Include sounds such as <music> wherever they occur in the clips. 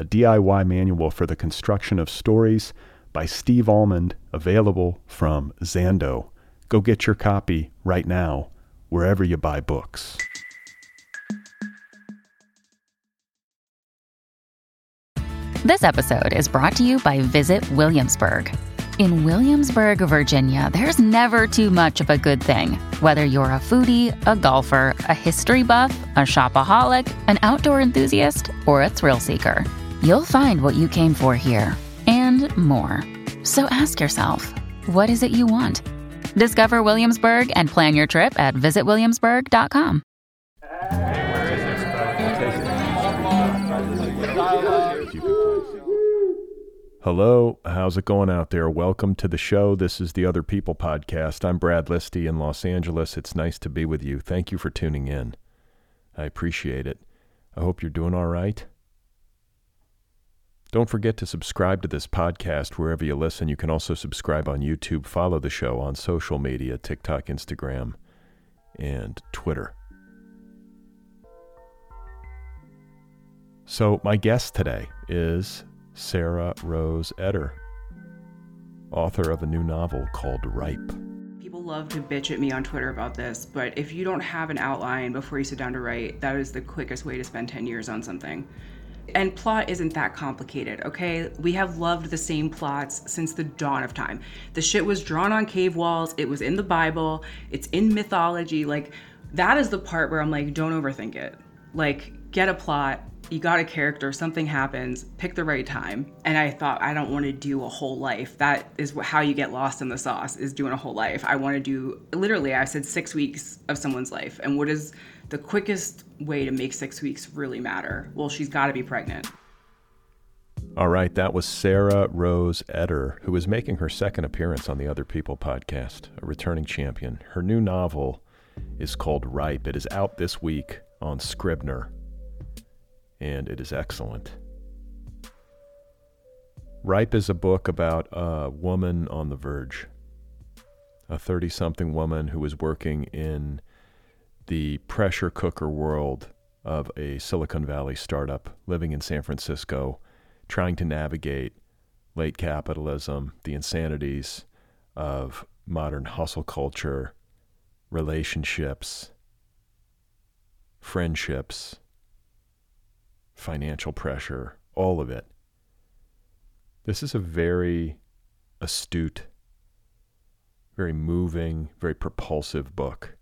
a DIY manual for the construction of stories by Steve Almond, available from Zando. Go get your copy right now, wherever you buy books. This episode is brought to you by Visit Williamsburg. In Williamsburg, Virginia, there's never too much of a good thing. Whether you're a foodie, a golfer, a history buff, a shopaholic, an outdoor enthusiast, or a thrill seeker, you'll find what you came for here and more. So ask yourself, what is it you want? Discover Williamsburg and plan your trip at visitwilliamsburg.com. Hello, how's it going out there? Welcome to the show. This is the Other People podcast. I'm Brad Listi in Los Angeles. It's nice to be with you. Thank you for tuning in. I appreciate it. I hope you're doing all right. Don't forget to subscribe to this podcast wherever you listen. You can also subscribe on YouTube, follow the show on social media TikTok, Instagram, and Twitter. So, my guest today is Sarah Rose Etter, author of a new novel called Ripe. People love to bitch at me on Twitter about this, but if you don't have an outline before you sit down to write, that is the quickest way to spend 10 years on something. And plot isn't that complicated, okay? We have loved the same plots since the dawn of time. The shit was drawn on cave walls, it was in the Bible, it's in mythology. Like, that is the part where I'm like, don't overthink it. Like, get a plot, you got a character, something happens, pick the right time. And I thought, I don't want to do a whole life. That is how you get lost in the sauce, is doing a whole life. I want to do, literally, I said six weeks of someone's life. And what is the quickest way to make six weeks really matter? Well, she's got to be pregnant. All right, that was Sarah Rose Etter, who is making her second appearance on the Other People podcast, a returning champion. Her new novel is called Ripe. It is out this week on Scribner and it is excellent. Ripe is a book about a woman on the verge, a 30 something woman who is working in the pressure cooker world of a Silicon Valley startup, living in San Francisco, trying to navigate late capitalism, the insanities of modern hustle culture, relationships, friendships financial pressure, all of it. This is a very astute, very moving, very propulsive book.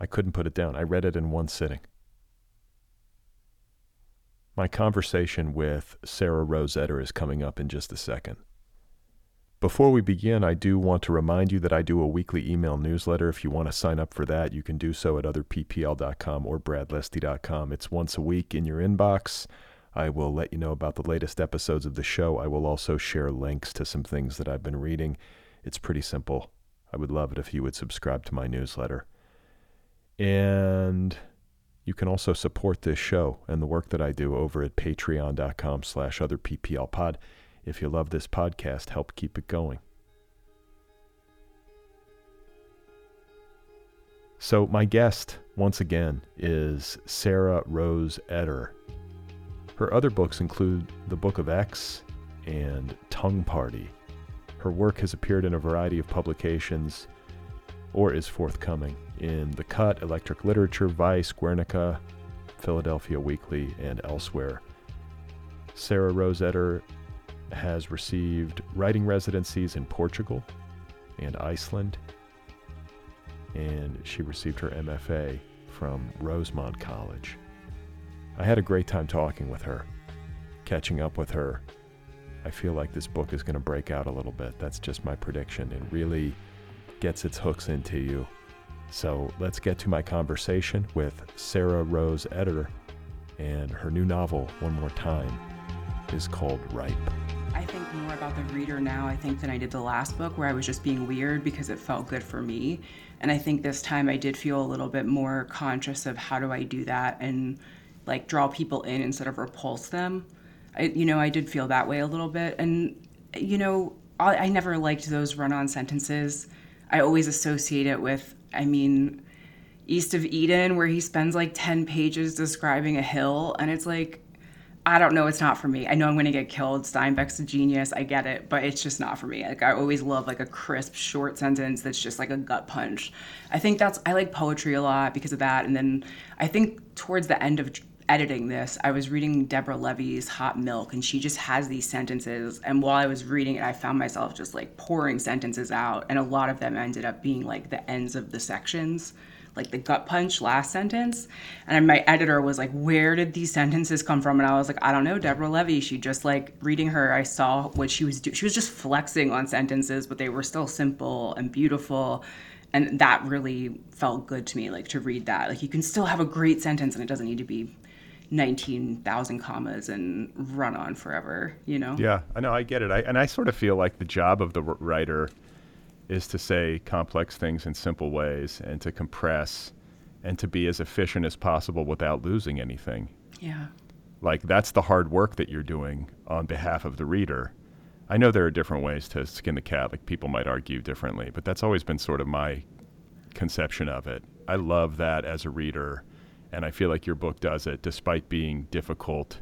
I couldn't put it down. I read it in one sitting. My conversation with Sarah Rose Etter is coming up in just a second. Before we begin, I do want to remind you that I do a weekly email newsletter. If you want to sign up for that, you can do so at otherppl.com or bradlisti.com. It's once a week in your inbox. I will let you know about the latest episodes of the show. I will also share links to some things that I've been reading. It's pretty simple. I would love it if you would subscribe to my newsletter. And you can also support this show and the work that I do over at patreon.com slash otherpplpod if you love this podcast, help keep it going. So, my guest, once again, is Sarah Rose Etter. Her other books include The Book of X and Tongue Party. Her work has appeared in a variety of publications or is forthcoming in The Cut, Electric Literature, Vice, Guernica, Philadelphia Weekly, and elsewhere. Sarah Rose Etter has received writing residencies in Portugal and Iceland, and she received her MFA from Rosemont College. I had a great time talking with her, catching up with her. I feel like this book is going to break out a little bit. That's just my prediction. It really gets its hooks into you. So let's get to my conversation with Sarah Rose Etter, and her new novel, One More Time, is called Ripe. I think more about the reader now, I think, than I did the last book, where I was just being weird because it felt good for me. And I think this time I did feel a little bit more conscious of how do I do that and like draw people in instead of repulse them. I, you know, I did feel that way a little bit. And, you know, I, I never liked those run on sentences. I always associate it with, I mean, East of Eden, where he spends like 10 pages describing a hill. And it's like, I don't know, it's not for me. I know I'm going to get killed. Steinbeck's a genius. I get it, but it's just not for me. Like I always love like a crisp short sentence that's just like a gut punch. I think that's I like poetry a lot because of that. And then I think towards the end of editing this, I was reading Deborah Levy's Hot Milk and she just has these sentences and while I was reading it, I found myself just like pouring sentences out and a lot of them ended up being like the ends of the sections like the gut punch last sentence. And my editor was like, Where did these sentences come from? And I was like, I don't know, Deborah Levy. She just like reading her, I saw what she was doing. She was just flexing on sentences, but they were still simple and beautiful. And that really felt good to me, like to read that. Like you can still have a great sentence and it doesn't need to be 19,000 commas and run on forever, you know? Yeah, I know, I get it. I, and I sort of feel like the job of the writer is to say complex things in simple ways and to compress and to be as efficient as possible without losing anything. Yeah. Like that's the hard work that you're doing on behalf of the reader. I know there are different ways to skin the cat, like people might argue differently, but that's always been sort of my conception of it. I love that as a reader, and I feel like your book does it despite being difficult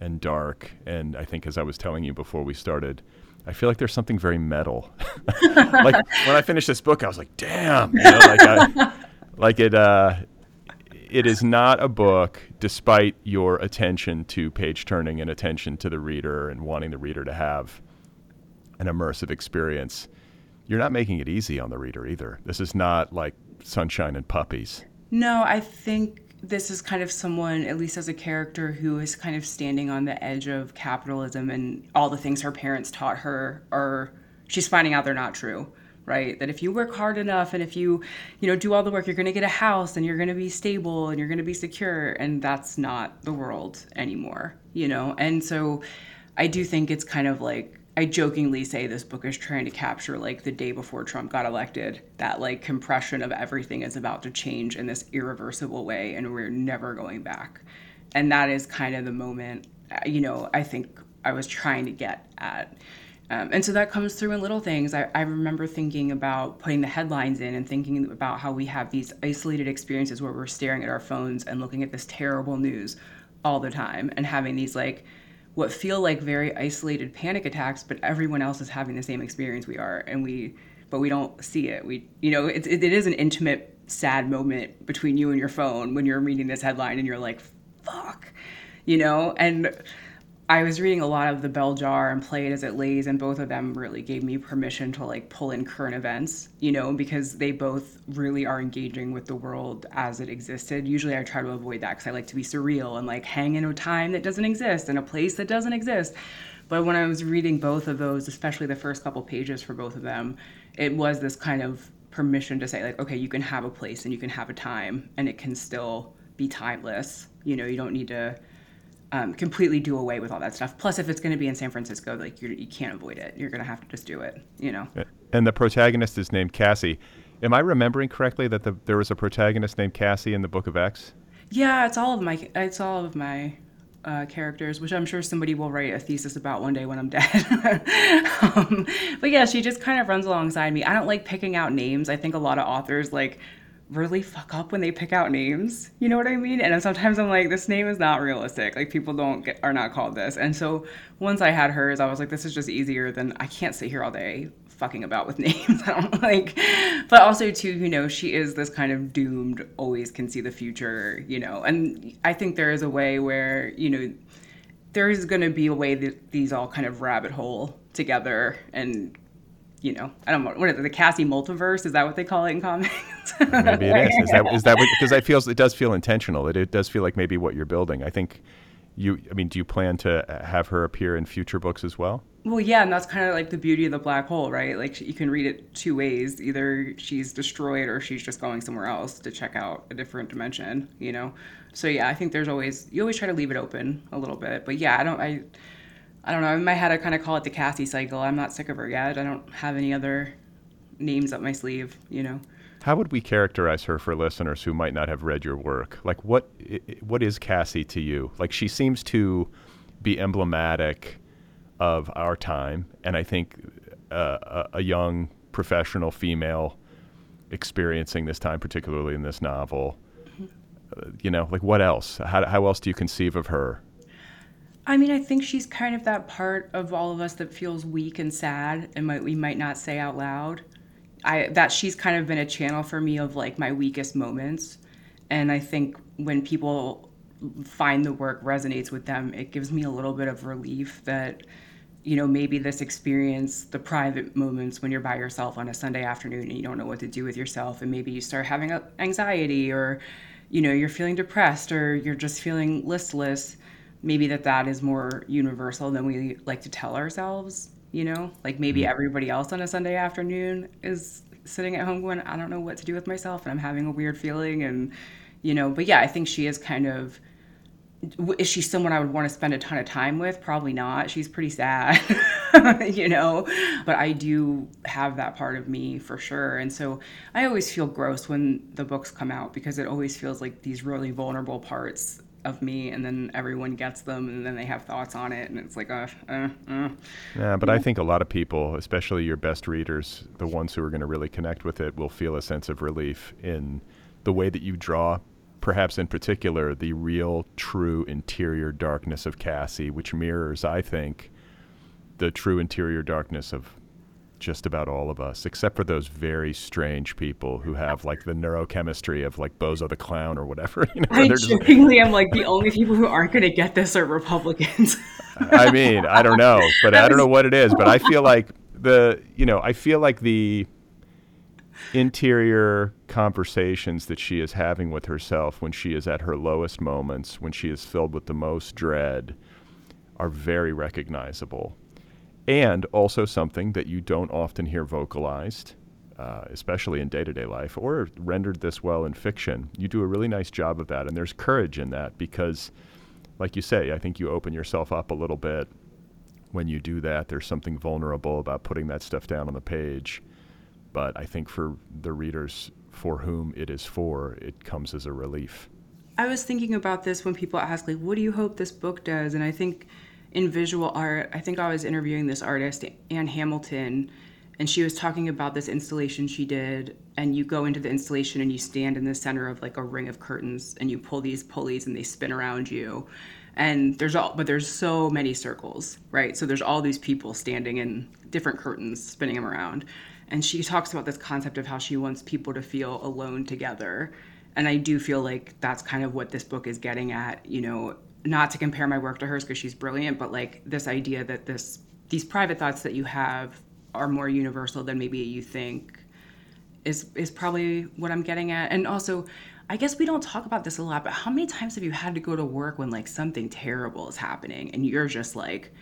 and dark. And I think, as I was telling you before we started, I feel like there's something very metal. <laughs> like when I finished this book, I was like, "Damn!" You know, like, I, <laughs> like it. Uh, it is not a book, despite your attention to page turning and attention to the reader and wanting the reader to have an immersive experience. You're not making it easy on the reader either. This is not like sunshine and puppies. No, I think this is kind of someone, at least as a character, who is kind of standing on the edge of capitalism and all the things her parents taught her are she's finding out they're not true right? That if you work hard enough and if you you know do all the work you're going to get a house and you're going to be stable and you're going to be secure and that's not the world anymore you know? And so i do think it's kind of like I jokingly say this book is trying to capture like the day before Trump got elected, that like compression of everything is about to change in this irreversible way and we're never going back. And that is kind of the moment, uh, you know, I think I was trying to get at. Um, and so that comes through in little things. I, I remember thinking about putting the headlines in and thinking about how we have these isolated experiences where we're staring at our phones and looking at this terrible news all the time and having these like, what feel like very isolated panic attacks, but everyone else is having the same experience we are, and we, but we don't see it. We, you know, it, it, it is an intimate, sad moment between you and your phone when you're reading this headline and you're like, fuck, you know, and I was reading a lot of The Bell Jar and Play It As It Lays, and both of them really gave me permission to like pull in current events, you know, because they both really are engaging with the world as it existed. Usually I try to avoid that because I like to be surreal and like hang in a time that doesn't exist and a place that doesn't exist. But when I was reading both of those, especially the first couple pages for both of them, it was this kind of permission to say, like, okay, you can have a place and you can have a time and it can still be timeless. You know, you don't need to um, completely do away with all that stuff. Plus, if it's going to be in San Francisco, like you're, you can not avoid it. You're going to have to just do it. You know. And the protagonist is named Cassie. Am I remembering correctly that the, there was a protagonist named Cassie in the Book of X? Yeah, it's all of my it's all of my uh, characters, which I'm sure somebody will write a thesis about one day when I'm dead. <laughs> um, but yeah, she just kind of runs alongside me. I don't like picking out names. I think a lot of authors like really fuck up when they pick out names. You know what I mean? And sometimes I'm like, this name is not realistic. Like people don't get are not called this. And so once I had hers, I was like, this is just easier than I can't sit here all day fucking about with <laughs> names. I don't like but also too, you know, she is this kind of doomed, always can see the future, you know. And I think there is a way where, you know, there's going to be a way that these all kind of rabbit hole together and you know, I don't know what is it, the Cassie multiverse? Is that what they call it in comics? maybe it is. Is that is that because <laughs> I feels it does feel intentional. It, it does feel like maybe what you're building. I think you. I mean, do you plan to uh, have her appear in future books as well? Well, yeah, and that's kind of like the beauty of the black hole, right? Like you can read it two ways. Either she's destroyed or she's just going somewhere else to check out a different dimension, you know? So yeah, I think there's always you always try to leave it open a little bit. But yeah, I don't I I don't know. In my head, I kind of call it the Cassie cycle. I'm not sick of her yet. I don't have any other names up my sleeve, you know. How would we characterize her for listeners who might not have read your work? Like, what what is Cassie to you? Like, she seems to be emblematic of our time, and I think uh, a, a young professional female experiencing this time, particularly in this novel. Mm-hmm. Uh, you know, like what else? How, how else do you conceive of her? I mean, I think she's kind of that part of all of us that feels weak and sad and might, we might not say out loud. I that she's kind of been a channel for me of like my weakest moments. And I think when people find the work resonates with them, it gives me a little bit of relief that you know, maybe this experience, the private moments when you're by yourself on a Sunday afternoon and you don't know what to do with yourself, and maybe you start having anxiety or, you know, you're feeling depressed or you're just feeling listless maybe that that is more universal than we like to tell ourselves you know like maybe mm-hmm. everybody else on a sunday afternoon is sitting at home going i don't know what to do with myself and i'm having a weird feeling and you know but yeah i think she is kind of is she someone I would want to spend a ton of time with? Probably not. She's pretty sad, <laughs> you know, but I do have that part of me for sure. And so I always feel gross when the books come out because it always feels like these really vulnerable parts of me and then everyone gets them and then they have thoughts on it and it's like uh, uh, uh. yeah but i think a lot of people especially your best readers the ones who are going to really connect with it will feel a sense of relief in the way that you draw perhaps in particular the real true interior darkness of cassie which mirrors i think the true interior darkness of just about all of us, except for those very strange people who have like the neurochemistry of like Bozo the Clown or whatever. <laughs> You know, I jokingly am like the only people who aren't going to get this are Republicans. <laughs> I mean, I don't know, but I don't know what it is, but I feel like the, you know, I feel like the interior conversations that she is having with herself when she is at her lowest moments, when she is filled with the most dread, are very recognizable and also something that you don't often hear vocalized, uh, especially in day to day life, or rendered this well in fiction. You do a really nice job of that, and there's courage in that because, like you say, I think you open yourself up a little bit when you do that. There's something vulnerable about putting that stuff down on the page. But I think for the readers for whom it is for, it comes as a relief. I was thinking about this when people ask, like, what do you hope this book does? And I think in visual art, I think I was interviewing this artist, Ann Hamilton, and she was talking about this installation she did. And you go into the installation and you stand in the center of like a ring of curtains and you pull these pulleys and they spin around you. And there's all, but there's so many circles, right? So there's all these people standing in different curtains, spinning them around. And she talks about this concept of how she wants people to feel alone together. And I do feel like that's kind of what this book is getting at. You know, not to compare my work to hers because she's brilliant, but like this idea that this these private thoughts that you have are more universal than maybe you think is is probably what I'm getting at. And also, I guess we don't talk about this a lot, but how many times have you had to go to work when like something terrible is happening and you're just like,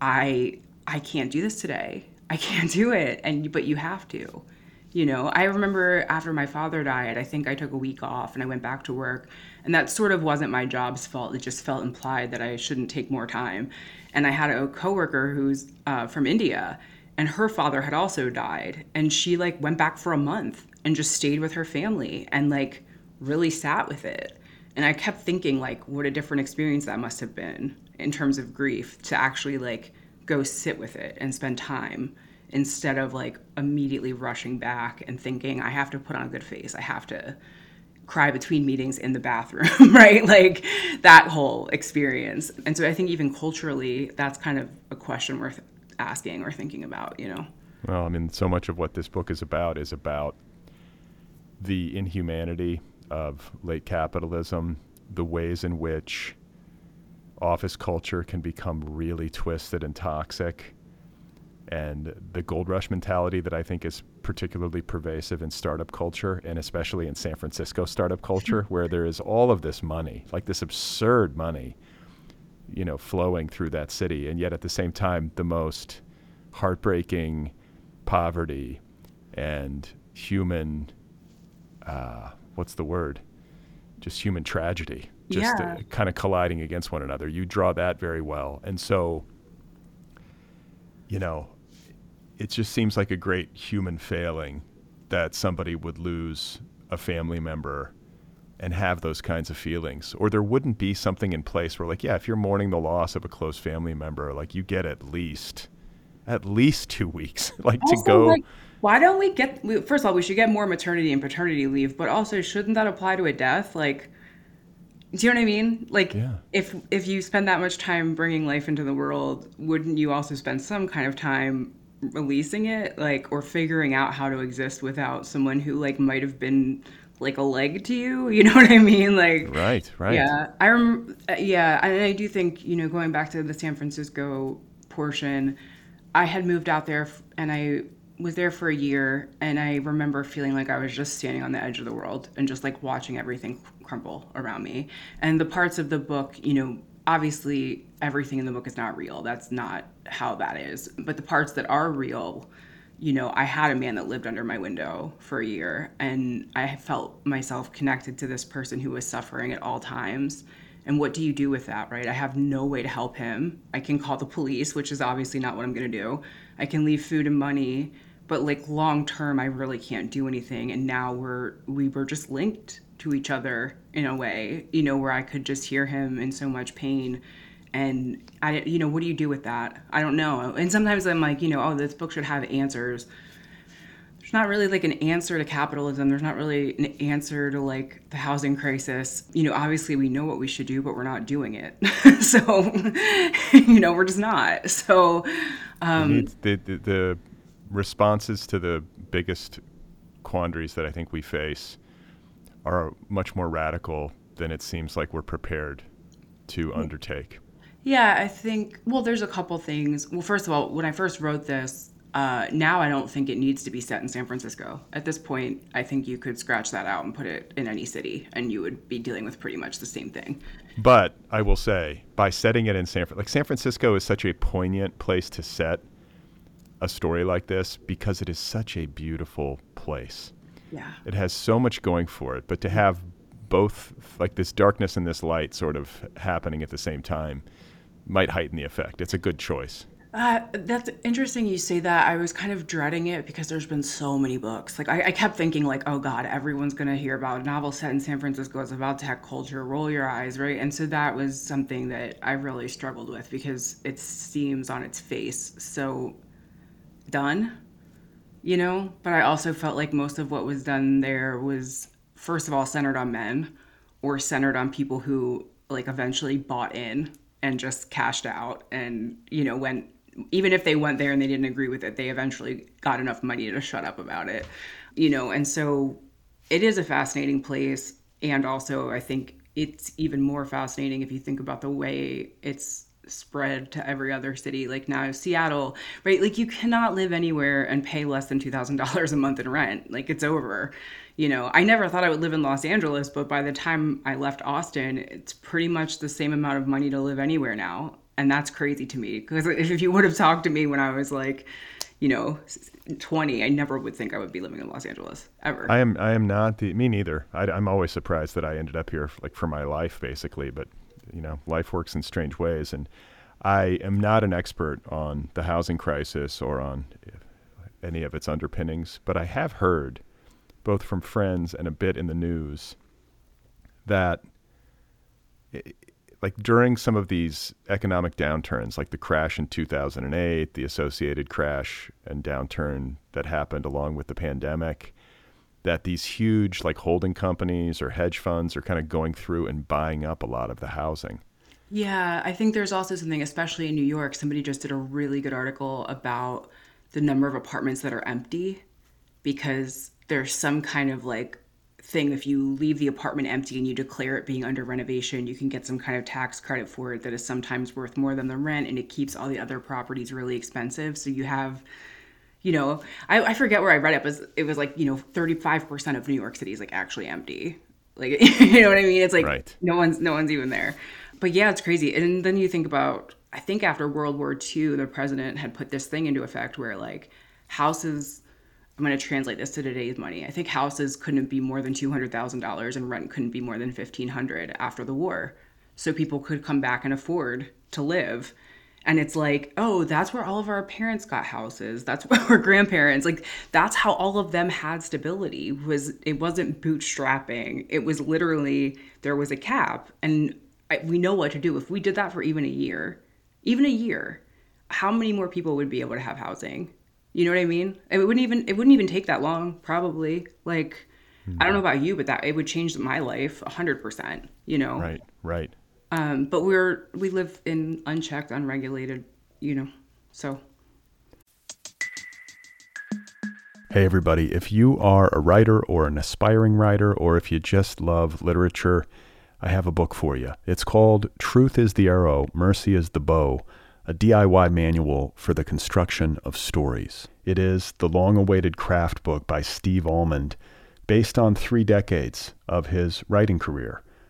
I I can't do this today. I can't do it. And but you have to. You know, I remember after my father died, I think I took a week off and I went back to work and that sort of wasn't my job's fault. It just felt implied that I shouldn't take more time. And I had a coworker who's uh, from India, and her father had also died. And she like went back for a month and just stayed with her family and like really sat with it. And I kept thinking like, what a different experience that must have been in terms of grief to actually like go sit with it and spend time instead of like immediately rushing back and thinking I have to put on a good face. I have to cry between meetings in the bathroom, <laughs> right? Like that whole experience. And so I think even culturally, that's kind of a question worth asking or thinking about, you know? Well, I mean, so much of what this book is about is about the inhumanity of late capitalism, the ways in which office culture can become really twisted and toxic. And the gold rush mentality that I think is particularly pervasive in startup culture, and especially in San Francisco startup culture, <laughs> where there is all of this money, like this absurd money, you know, flowing through that city. And yet at the same time, the most heartbreaking poverty and human, uh, what's the word? Just human tragedy just yeah. uh, kind of colliding against one another. You draw that very well. And so, you know, it just seems like a great human failing that somebody would lose a family member and have those kinds of feelings. Or there wouldn't be something in place where, like, yeah, if you're mourning the loss of a close family member, like, you get at least, at least two weeks, <laughs> like, Also, to go. like, why don't we get? we- First of all, we should get more maternity and paternity leave, but also shouldn't that apply to a death? Like, do you know what I mean? Like, Yeah. if if you spend that much time bringing life into the world, wouldn't you also spend some kind of time releasing it, like, or figuring out how to exist without someone who like might have been like a leg to you? <laughs> You know what I mean? Like, right, right. yeah, I rem- uh, yeah, and I do think you know going back to the San Francisco portion, I had moved out there and I was there for a year, and I remember feeling like I was just standing on the edge of the world and just like watching everything crumble around me. And the parts of the book, you know, obviously everything in the book is not real. That's not how that is. But the parts that are real, you know, I had a man that lived under my window for a year, and I felt myself connected to this person who was suffering at all times. And what do you do with that, right? I have no way to help him. I can call the police, which is obviously not what I'm going to do. I can leave food and money, but like long term, I really can't do anything. And now we're we were just linked to each other in a way, you know, where I could just hear him in so much pain. And I, you know, what do you do with that? I don't know. And sometimes I'm like, you know, oh, this book should have answers there's not really like an answer to capitalism. There's not really an answer to like the housing crisis. You know, obviously we know what we should do, but we're not doing it. <laughs> so, <laughs> you know, we're just not. So, um, the, the, the responses to the biggest quandaries that I think we face are much more radical than it seems like we're prepared to undertake. yeah, I think, well, there's a couple things. Well, first of all, when I first wrote this, uh, now I don't think it needs to be set in San Francisco. At this point, I think you could scratch that out and put it in any city, and you would be dealing with pretty much the same thing. But I will say, by setting it in San Fran, like San Francisco is such a poignant place to set a story like this because it is such a beautiful place. Yeah. It has so much going for it, but to have both like this darkness and this light sort of happening at the same time might heighten the effect. It's a good choice. Uh, that's interesting you say that. I was kind of dreading it because there's been so many books. Like I, I kept thinking, like, oh God, everyone's gonna hear about a novel set in San Francisco. It's about tech culture. Roll your eyes, right? And so that was something that I really struggled with because it seems on its face so done, you know. But I also felt like most of what was done there was, first of all, centered on men, or centered on people who like eventually bought in and just cashed out, and you know went even if they went there and they didn't agree with it, they eventually got enough money to shut up about it, you know. And so it is a fascinating place, and also I think it's even more fascinating if you think about the way it's spread to every other city. Like now seattle right? Like you cannot live anywhere and pay less than $2000 a month in rent. Like it's over. You know i never thought i would live in los angeles but by the time i left austin it's pretty much the same amount of money to live anywhere now. And that's crazy to me because if you would have talked to me when i was like you know 20 i never would think i would be living in los angeles ever. I am I am not the me neither. I, am always surprised that I ended up here like for my life basically, but you know life works in strange ways, and I am not an expert on the housing crisis or on any of its underpinnings, but I have heard both from friends and a bit in the news that like during some of these economic downturns like the crash in 2008 the associated crash and downturn that happened along with the pandemic that these huge like holding companies or hedge funds are kind of going through and buying up a lot of the housing. Yeah, I think there's also something, especially in New York, somebody just did a really good article about the number of apartments that are empty because there's some kind of like thing if you leave the apartment empty and you declare it being under renovation you can get some kind of tax credit for it that is sometimes worth more than the rent and it keeps all the other properties really expensive. So you have you know i, I forget where i read it but it was like you know 35% of new york city is like actually empty. Like <laughs> you know what i mean? It's like Right. no one's no one's even there. But yeah it's crazy. And then you think about i think after world war ii the president had put this thing into effect where like houses i'm going to translate this to today's money. I think houses couldn't be more than $200000 and rent couldn't be more than 1500 after the war. So people could come back and afford to live and it's like oh that's where all of our parents got houses. That's <laughs> where our grandparents like that's how all of them had stability was it wasn't bootstrapping. It was literally there was a cap. And I, we know what to do. If we did that for even a year even a year how many more people would be able to have housing? You know what i mean? It wouldn't even it wouldn't even take that long probably. Like i don't mm-hmm. know about you but that it would change my life 100% you know? Right, right. Um, but we're we live in unchecked, unregulated, you know. So Hey, everybody. If you are a writer or an aspiring writer, or if you just love literature, I have a book for you. It's called Truth is the Arrow, Mercy is the Bow, a DIY manual for the construction of stories. It is the long awaited craft book by Steve Almond, based on three decades of his writing career,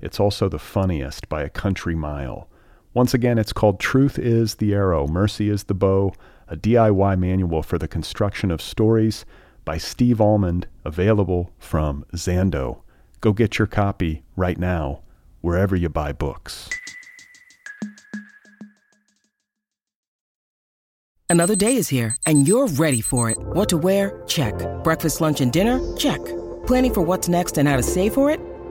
It's also the funniest by a country mile." Once again, it's called Truth is the Arrow, Mercy is the Bow, a DIY manual for the construction of stories by Steve Almond, available from Zando. Go get your copy right now, wherever you buy books. Another day is here, and you're ready for it. What to wear? Check. Breakfast, lunch, and dinner? Check. Planning for what's next and how to save for it?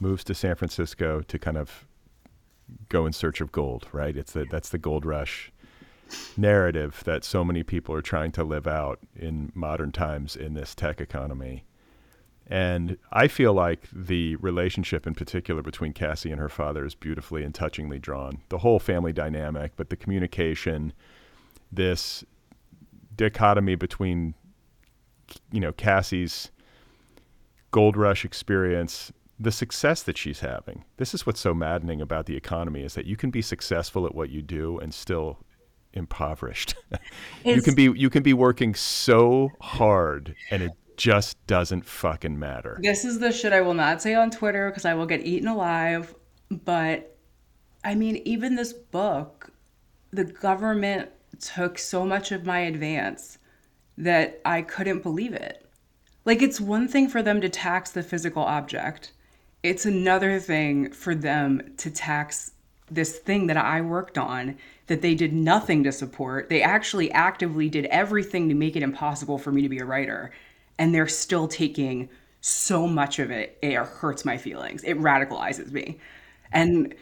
moves to San Francisco to kind of go in search of gold, right? It's the that's the gold rush narrative that so many people are trying to live out in modern times in this tech economy. And I feel like the relationship in particular between Cassie and her father is beautifully and touchingly drawn. The whole family dynamic, but the communication, this dichotomy between you know Cassie's gold rush experience the success that she's having this is what's so maddening about the economy is that you can be successful at what you do and still impoverished <laughs> you can be you can be working so hard and it just doesn't fucking matter this is the shit I will not say on Twitter because I will get eaten alive. But I mean, even this book, the government took so much of my advance that I couldn't believe it. Like, it's one thing for them to tax the physical object, it's another thing for them to tax this thing that I worked on that they did nothing to support. They actually actively did everything to make it impossible for me to be a writer. And they're still taking so much of it. It hurts my feelings. It radicalizes me. And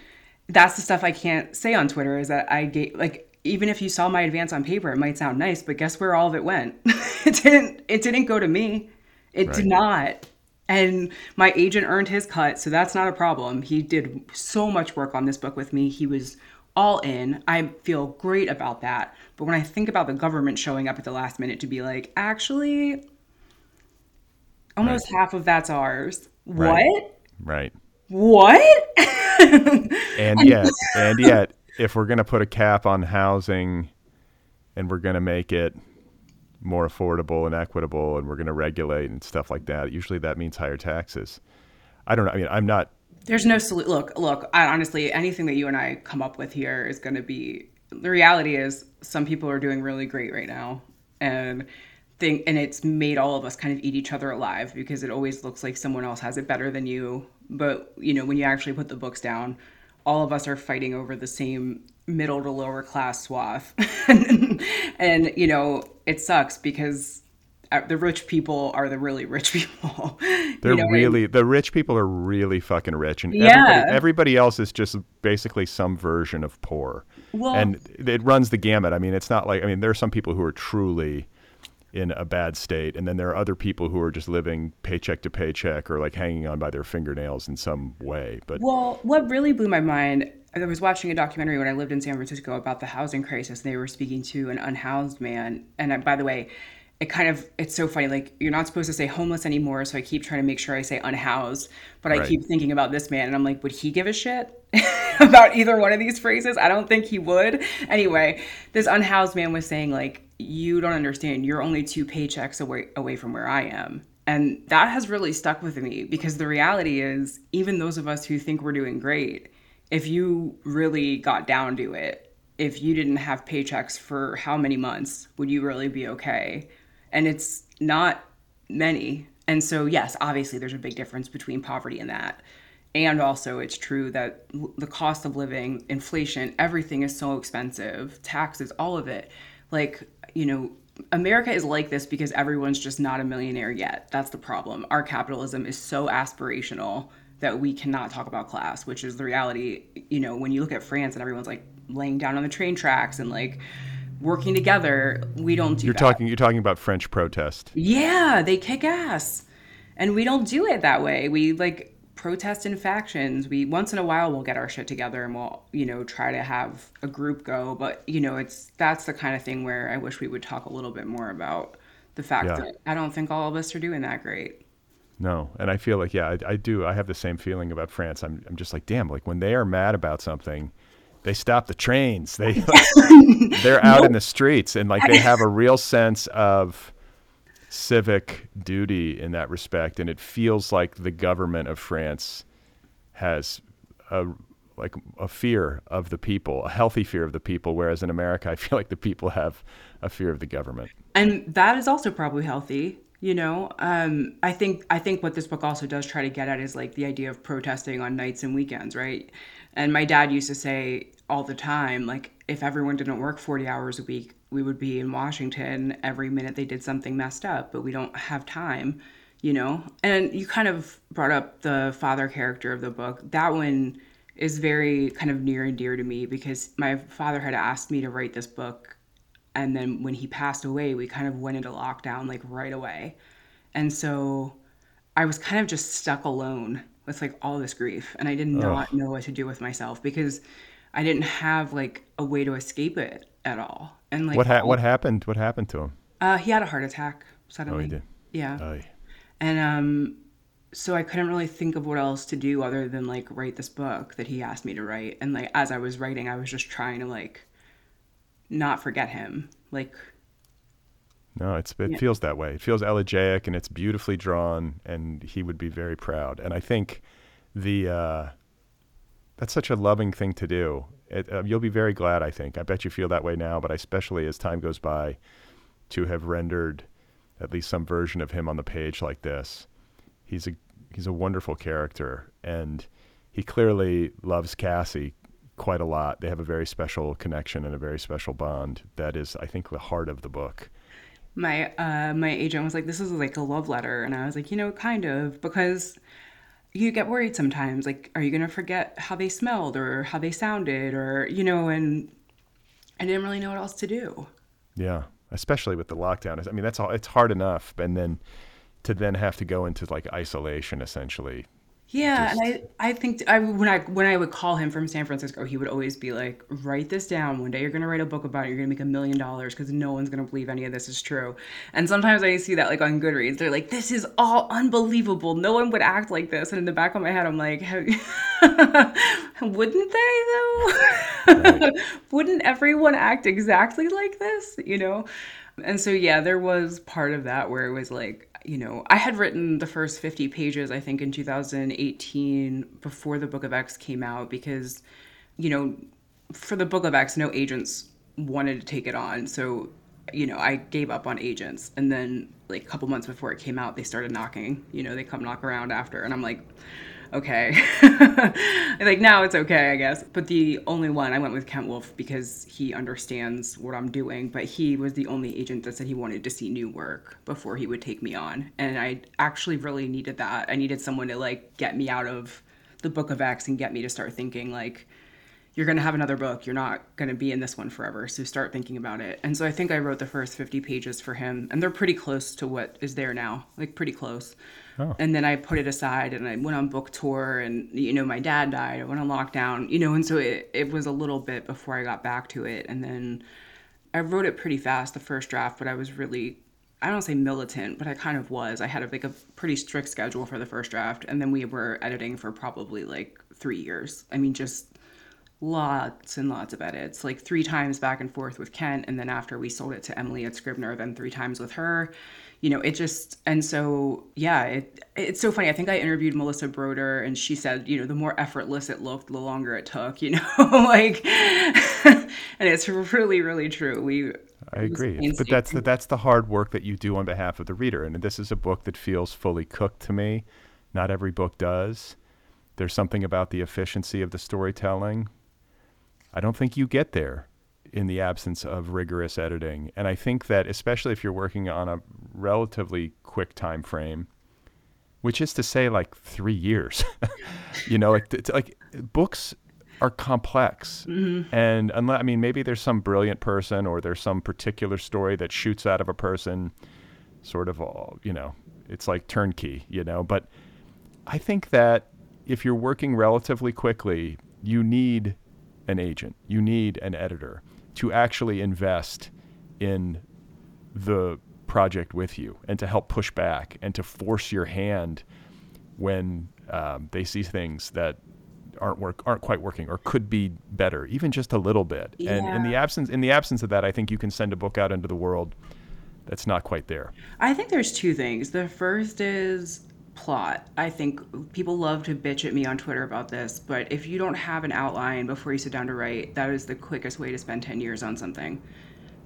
that's the stuff I can't say on Twitter is that I gave, like, even if you saw my advance on paper, it might sound nice, but guess where all of it went? <laughs> it didn't, it didn't go to me. It Right. did not. And my agent earned his cut, so that's not a problem. He did so much work on this book with me. He was all in. I feel great about that. But when I think about the government showing up at the last minute to be like, actually, almost half of that's ours. Right. What? right What? <laughs> and yet and yet if we're going to put a cap on housing and we're going to make it more affordable and equitable and we're going to regulate and stuff like that usually that means higher taxes i don't know i mean i'm not There's no solution. Look, look. I, honestly, anything that you and I come up with here is going to be. The reality is, some people are doing really great right now, and think, and it's made all of us kind of eat each other alive because it always looks like someone else has it better than you. But you know, when you actually put the books down, all of us are fighting over the same middle to lower class swath, and, <laughs> and you know, it sucks because uh, the rich people are the really rich <laughs> people. They're you know, really and, the rich people are really fucking rich, and Yeah. everybody, everybody else is just basically some version of poor. Well- and it runs the gamut. I mean, it's not like I mean, there are some people who are truly in a bad state, and then there are other people who are just living paycheck to paycheck or like hanging on by their fingernails in some way. But Well, what really blew my mind, I was watching a documentary when I lived in San Francisco about the housing crisis. And they were speaking to an unhoused man, and I, by the way, it kind of it's so funny. Like you're not supposed to say homeless anymore, so I keep trying to make sure I say unhoused. But I Right. keep thinking about this man, and I'm like, would he give a shit <laughs> about either one of these phrases? I don't think he would. Anyway, this unhoused man was saying like, you don't understand. You're only two paychecks away away from where I am. And that has really stuck with me because the reality is, even those of us who think we're doing great, if you really got down to it, if you didn't have paychecks for how many months, would you really be okay? And it's not many. And so, yes, obviously, there's a big difference between poverty and that. And also, it's true that the cost of living, inflation, everything is so expensive, taxes, all of it. Like, you know, America is like this because everyone's just not a millionaire yet. That's the problem. Our capitalism is so aspirational that we cannot talk about class, which is the reality. You know, when you look at France and everyone's like laying down on the train tracks and like working together, we don't do you're that. talking you're talking about French protest. Yeah, they kick ass. And we don't do it that way. We like protest in factions. We once in a while we'll get our shit together and we'll, you know, try to have a group go, but you know, it's that's the kind of thing where I wish we would talk a little bit more about the fact Yeah. that I don't think all of us are doing that great. No, and I feel like yeah, I, I do. I have the same feeling about France. I'm I'm just like damn, like when they are mad about something, they stop the trains. They <laughs> they're out in the streets and like they have a real sense of civic duty in that respect, and it feels like the government of France has a like a fear of the people, a healthy fear of the people, whereas in America, I feel like the people have a fear of the government. and that is also probably healthy you know um, i think i think what this book also does try to get at is like the idea of protesting on nights and weekends right? And my dad used to say all the time like if everyone didn't work 40 hours a week we would be in washington every minute they did something messed up but we don't have time you know? And you kind of brought up the father character of the book. That one is very kind of near and dear to me because my father had asked me to write this book and then when he passed away we kind of went into lockdown like right away and so i was kind of just stuck alone with like all this grief and i did not know what to do with myself because i didn't have like a way to escape it at all and like What ha- what happened? What happened to him? uh, he had a heart attack suddenly Oh, he did? yeah Oy. and um so i couldn't really think of what else to do other than like write this book that he asked me to write and like as i was writing i was just trying to like not forget him like No, it's it Yeah. feels that way. It feels elegiac and it's beautifully drawn, and he would be very proud. And I think the uh, that's such a loving thing to do. It, uh, you'll be very glad. I think. I bet you feel that way now, but especially as time goes by, to have rendered at least some version of him on the page like this. He's a he's a wonderful character, and he clearly loves Cassie quite a lot. They have a very special connection and a very special bond. That is, I think, the heart of the book. my uh my agent was like this is like a love letter and i was like you know kind of because you get worried sometimes like are you going to forget how they smelled or how they sounded or you know and i didn't really know what else to do Yeah, especially with the lockdown. I mean, that's all. It's hard enough, and then to then have to go into like isolation essentially. Yeah and i i think I, when i when i would call him from san francisco he would always be like write this down. One day you're going to write a book about it. You're going to make a million dollars because no one's going to believe any of this is true. And sometimes i see that like on goodreads. They're like this is all unbelievable. No one would act like this. And in the back of my head i'm like <laughs> wouldn't they though? <laughs> Wouldn't everyone act exactly like this you know? And so yeah there was part of that where it was like you know, I had written the first 50 pages, I think, in 2018 before the Book of X came out because, you know, for the Book of X, no agents wanted to take it on. So, you know, I gave up on agents. And then, like, a couple months before it came out, they started knocking. You know, they come knock around after. And I'm like, okay. <laughs> like now it's okay, I guess. But the only one I went with Kent Wolf because he understands what I'm doing. But he was the only agent that said he wanted to see new work before he would take me on. And I actually really needed that. I needed someone to like get me out of the book of X and get me to start thinking like, you're going to have another book. You're not going to be in this one forever. So start thinking about it. And so I think I wrote the first 50 pages for him, and they're pretty close to what is there now, like pretty close. Oh. And then I put it aside and I went on book tour, and, you know, my dad died. I went on lockdown, you know, and so it, it was a little bit before I got back to it. And then I wrote it pretty fast, the first draft, but I was really I don't say militant, but I kind of was. I had a, like a pretty strict schedule for the first draft, and then we were editing for probably like three years. I mean, just lots and lots of edits, like three times back and forth with Kent. And then after we sold it to Emily at Scribner, then three times with her. You know, it just, and so, yeah, it, it's so funny. I think I interviewed Melissa Broder and she said, you know, the more effortless it looked, the longer it took, you <laughs> know, like, and it's really, really true. We, I agree. But that's the, that's the hard work that you do on behalf of the reader. And this is a book that feels fully cooked to me. Not every book does. There's something about the efficiency of the storytelling I don't think you get there in the absence of rigorous editing. And I think that especially if you're working on a relatively quick time frame, which is to say like 3 years. <laughs> you know, like it's like books are complex. Mm-hmm. And unless I mean maybe there's some brilliant person or there's some particular story that shoots out of a person sort of all, you know, it's like turnkey, you know, but I think that if you're working relatively quickly, you need an agent. You need an editor to actually invest in the project with you and to help push back and to force your hand when um, they see things that aren't work aren't quite working or could be better, even just a little bit. Yeah. And in the absence in the absence of that, I think you can send a book out into the world that's not quite there. I think there's two things. The first is plot. I think people love to bitch at me on Twitter about this, but if you don't have an outline before you sit down to write, that is the quickest way to spend 10 years on something.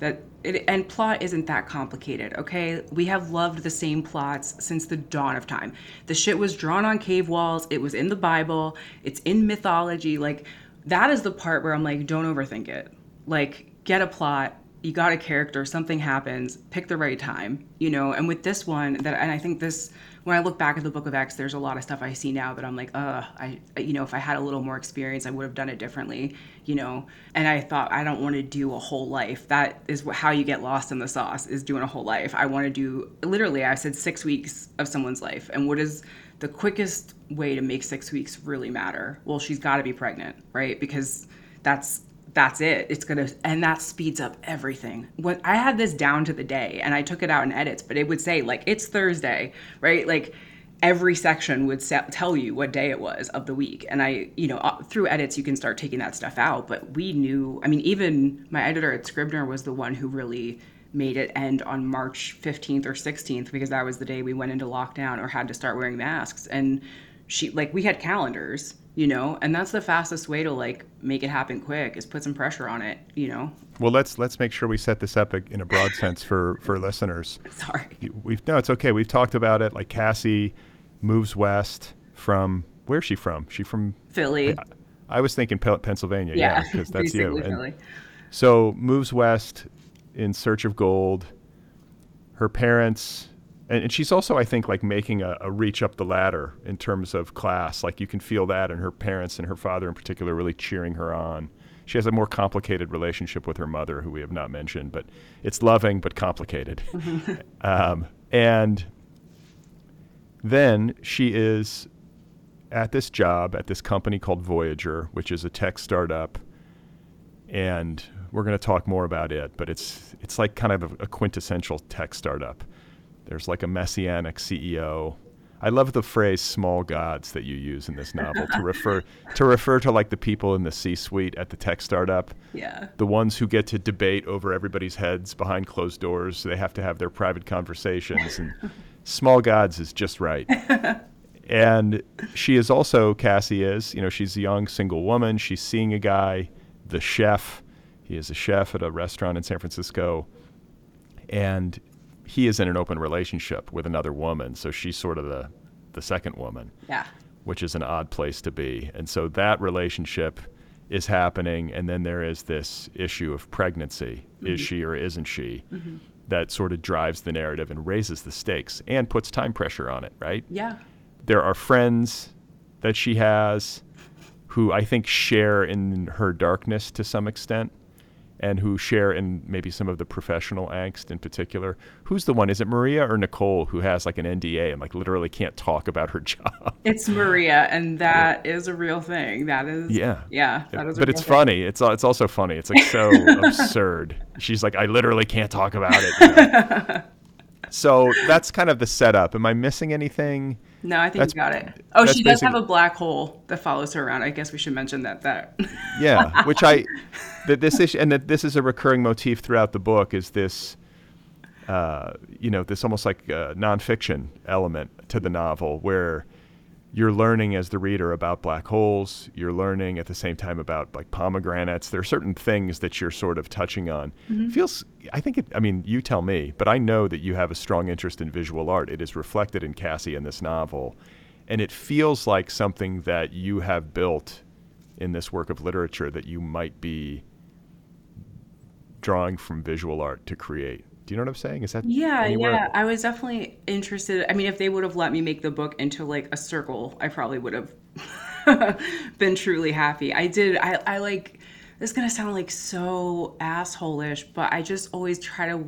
That it, and plot isn't that complicated, okay? We have loved the same plots since the dawn of time. The shit was drawn on cave walls, it was in the Bible, it's in mythology. Like that is the part where I'm like, don't overthink it. Like get a plot, you got a character, something happens, pick the right time, you know. And with this one, that and I think this when I look back at the Book of X, there's a lot of stuff I see now that I'm like, uh, I, you know, if I had a little more experience, I would have done it differently, you know. And I thought I don't want to do a whole life. That is how you get lost in the sauce is doing a whole life. I want to do literally. I said six weeks of someone's life, and what is the quickest way to make six weeks really matter? Well, she's got to be pregnant, right? Because that's that's it. It's gonna, and that speeds up everything. When I had this down to the day, and I took it out in edits, but it would say like it's Thursday, right? Like every section would tell you what day it was of the week. And I, you know, uh, through edits you can start taking that stuff out. But we knew. I mean, even my editor at Scribner was the one who really made it end on March 15th or 16th because that was the day we went into lockdown or had to start wearing masks. And she, like, we had calendars you know? And that's the fastest way to like make it happen quick is put some pressure on it you know? Well let's let's make sure we set this up in a broad sense for for listeners. <laughs> Sorry. We've no it's okay. We've talked about it. Like cassie moves west from where's she from? She from philly. I, I was thinking pennsylvania. Yeah because yeah, that's you. so moves west in search of gold. Her parents and, and she's also, I think, like making a, a, reach up the ladder in terms of class. Like you can feel that, and her parents and her father in particular really cheering her on. She has a more complicated relationship with her mother, who we have not mentioned, but it's loving but complicated. <laughs> um, and then she is at this job at this company called Voyager, which is a tech startup, and we're going to talk more about it. But it's it's like kind of a, a quintessential tech startup. There's like a messianic CEO. I love the phrase "small gods" that you use in this novel to refer <laughs> to refer to like the people in the C-suite at the tech startup. Yeah. The ones who get to debate over everybody's heads behind closed doors. They have to have their private conversations and <laughs> Small Gods is just right. <laughs> and she is also Cassie is, you know, she's a young single woman. She's seeing a guy, the chef. He is a chef at a restaurant in San Francisco, and he is in an open relationship with another woman. So she's sort of the the second woman. Yeah. Which is an odd place to be. And so that relationship is happening and then there is this issue of pregnancy. Mm-hmm. Is she or isn't she? Mm-hmm. That sort of drives the narrative and raises the stakes and puts time pressure on it, right? Yeah. There are friends that she has who I think share in her darkness to some extent and who share in maybe some of the professional angst in particular. Who's the one? Is it Maria or Nicole who has like an NDA and like literally can't talk about her <laughs> job? It's Maria, and that yeah. is a real thing. That is yeah, yeah. That is but it's thing. funny. It's it's also funny. It's like so <laughs> absurd. She's like, I literally can't talk about it. You know? <laughs> so that's kind of the setup. Am I missing anything? No, I think that's, you got it. Oh, she does have a black hole that follows her around. I guess we should mention that. That. yeah, <laughs> which I, that this issue, and that this is a recurring motif throughout the book is this, uh, you know, this almost like nonfiction element to the novel where you're learning as the reader about black holes. You're learning at the same time about like pomegranates. There are certain things that you're sort of touching on. Mm-hmm. Feels, I think it, I mean, you tell me, but I know that you have a strong interest in visual art. It is reflected in Cassie in this novel. And it feels like something that you have built in this work of literature that you might be drawing from visual art to create. Do you know what I'm saying? Is that yeah, anywhere? yeah? I was definitely interested. I mean, if they would have let me make the book into like a circle, I probably would have <laughs> been truly happy. I did. I, I like. This is gonna sound like so assholeish, but I just always try to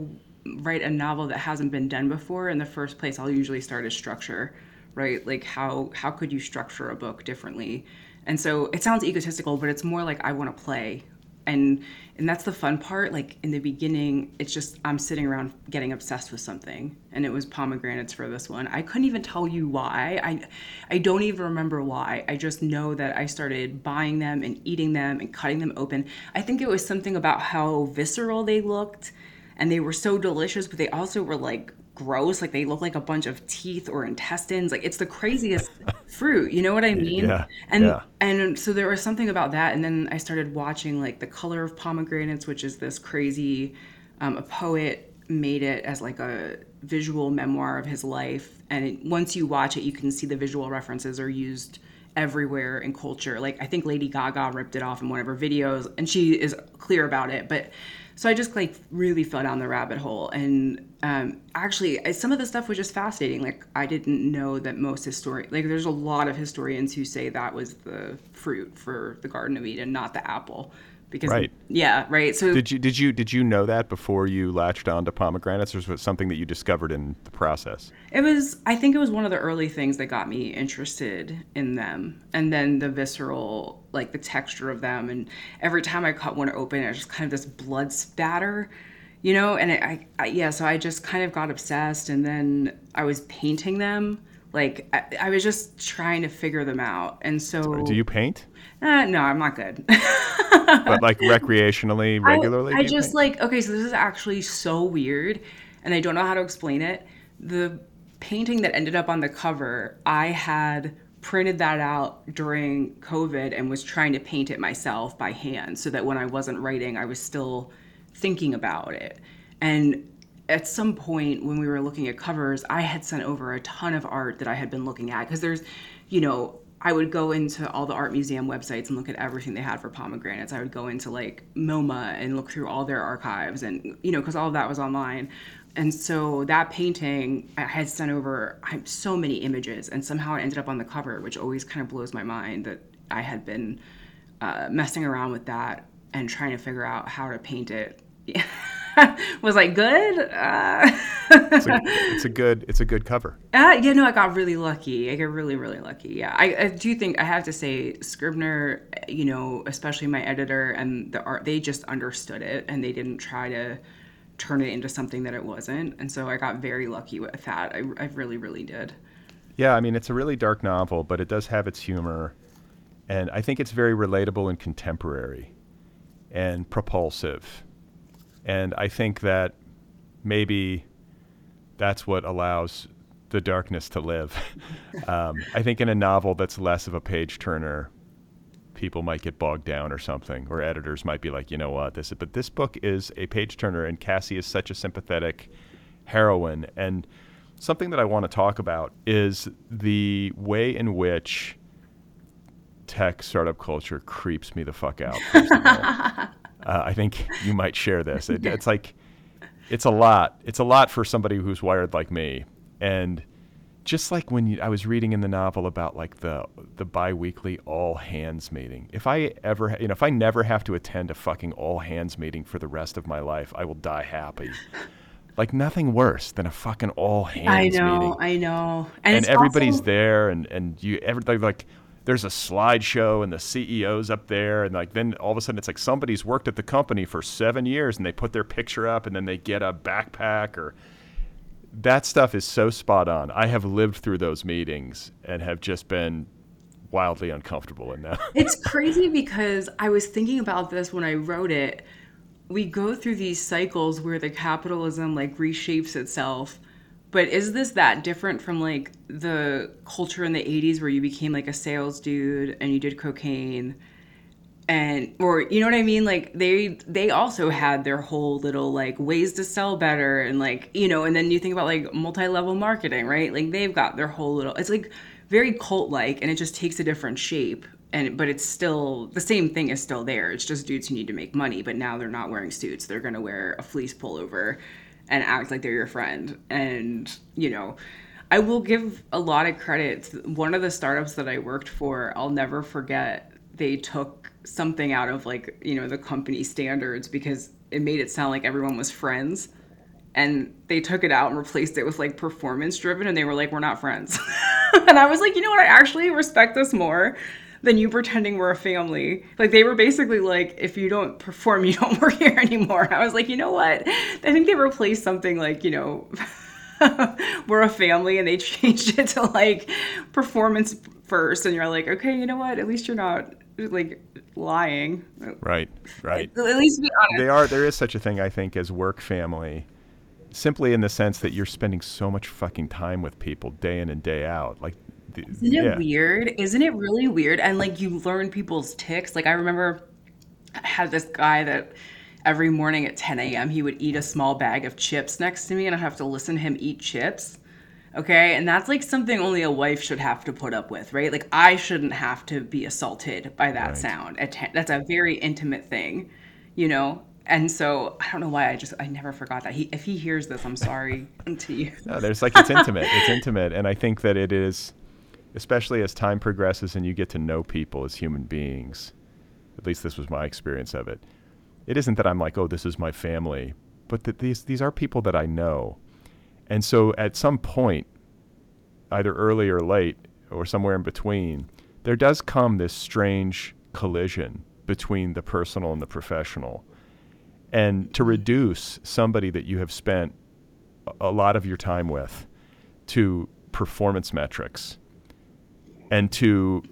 write a novel that hasn't been done before. In the first place, I'll usually start a structure, right? Like how how could you structure a book differently? And so it sounds egotistical, but it's more like I want to play and and that's the fun part like in the beginning it's just i'm sitting around getting obsessed with something and it was pomegranates for this one. I couldn't even tell you why. I i don't even remember why. I just know that i started buying them and eating them and cutting them open. I think it was something about how visceral they looked and they were so delicious but they also were like gross like they look like a bunch of teeth or intestines like it's the craziest <laughs> fruit you know what i mean yeah, and yeah. and so there was something about that and then i started watching like the color of pomegranates which is this crazy um, a poet made it as like a visual memoir of his life and it, once you watch it you can see the visual references are used everywhere in culture like i think lady gaga ripped it off in one of her videos and she is clear about it but so I just like really fell down the rabbit hole. And um, actually, some of the stuff was just fascinating. Like I didn't know that most historians, like there's a lot of historians who say that was the fruit for the Garden of Eden, not the apple because right. yeah right so did you did you did you know that before you latched on to pomegranates or was it something that you discovered in the process it was i think it was one of the early things that got me interested in them and then the visceral like the texture of them and every time i cut one open it was just kind of this blood spatter you know and I, I yeah so i just kind of got obsessed and then i was painting them like I, I, was just trying to figure them out and so do you paint uh, no i'm not good. <laughs> But like recreationally regularly i, I just like okay so this is actually so weird and i don't know how to explain it. The painting that ended up on the cover i had printed that out during covid and was trying to paint it myself by hand so that when i wasn't writing i was still thinking about it. And at some point when we were looking at covers, I had sent over a ton of art that I had been looking at because there's, you know, I would go into all the art museum websites and look at everything they had for pomegranates. I would go into like MoMA and look through all their archives and, you know, because all of that was online. And so that painting, I had sent over so many images and somehow it ended up on the cover, which always kind of blows my mind that I had been uh, messing around with that and trying to figure out how to paint it. <laughs> <laughs> was like good. Uh, it's, a, it's, a, good. It's a good cover. Uh, yeah, no, I got really lucky. I got really, really lucky. Yeah, I, I do think I have to say Scribner, you know, especially my editor and the art, they just understood it and they didn't try to turn it into something that it wasn't. And so I got very lucky with that. I, I really, really did. Yeah, I mean, it's a really dark novel, but it does have its humor. And I think it's very relatable and contemporary and propulsive and I think that maybe that's what allows the darkness to live. <laughs> um, I think in a novel that's less of a page turner, people might get bogged down or something, or editors might be like, you know what, this. Is, but this book is a page turner, and Cassie is such a sympathetic heroine. And something that I want to talk about is the way in which tech startup culture creeps me the fuck out. <laughs> uh, I think you might share this. It, <laughs> it's like it's a lot. It's a lot for somebody who's wired like me. And just like when you, I was reading in the novel about like the the biweekly all hands meeting. If I ever, you know, if I never have to attend a fucking all hands meeting for the rest of my life, I will die happy. like nothing worse than a fucking all hands meeting. I know, meeting. I know. And, it's everybody's also- there and and you everybody like there's a slideshow and the CEO's up there and like then all of a sudden it's like somebody's worked at the company for 7 years and they put their picture up and then they get a backpack or that stuff is so spot on. I have lived through those meetings and have just been wildly uncomfortable in them. <laughs> It's crazy because I was thinking about this when I wrote it. We go through these cycles where the capitalism like reshapes itself. But is this that different from like the culture in the 80s where you became like a sales dude and you did cocaine and or you know what I mean? Like they they also had their whole little like ways to sell better and like you know and then you think about like multi-level marketing right? Like they've got their whole little it's like very cult like and it just takes a different shape and but it's still the same thing is still there. It's just dudes who need to make money but now they're not wearing suits. They're going to wear a fleece pullover and act like they're your friend and you know I will give a lot of credit. One of the startups that I worked for, I'll never forget, they took something out of like, you know, the company standards because it made it sound like everyone was friends. And they took it out and replaced it with like performance driven and they were like, we're not friends. <laughs> and I was like, you know what? I actually respect this more than you pretending we're a family. Like they were basically like, if you don't perform, <laughs> you don't work here anymore. I was like, you know what? I think they replaced something like, you know, <laughs> we're a family and they <laughs> changed it to like performance first and you're like okay you know what at least you're not like lying right, right. at least be honest They are there is such a thing I think as work family simply in the sense that you're spending so much fucking time with people day in and day out. Like the- Isn't it yeah. weird? Isn't it really weird? And like you learn people's tics. Like I remember I had this guy that every morning at 10 a.m. he would eat a small bag of chips next to me and I'd have to listen to him eat chips. Okay. And that's like something only a wife should have to put up with, right? Like I shouldn't have to be assaulted by that Right. sound. At 10 That's a very intimate thing, you know? And so I don't know why I just, I never forgot that. He, if he hears this, I'm sorry <laughs> to you. No, there's like it's intimate. It's intimate, and I think that it is, especially as time progresses and you get to know people as human beings. At least this was my experience of it. It isn't that I'm like, oh, this is my family, but that these these are people that I know, and so at some point, either early or late or somewhere in between, there does come this strange collision between the personal and the professional. And to reduce somebody that you have spent a- lot of your time with to performance metrics and to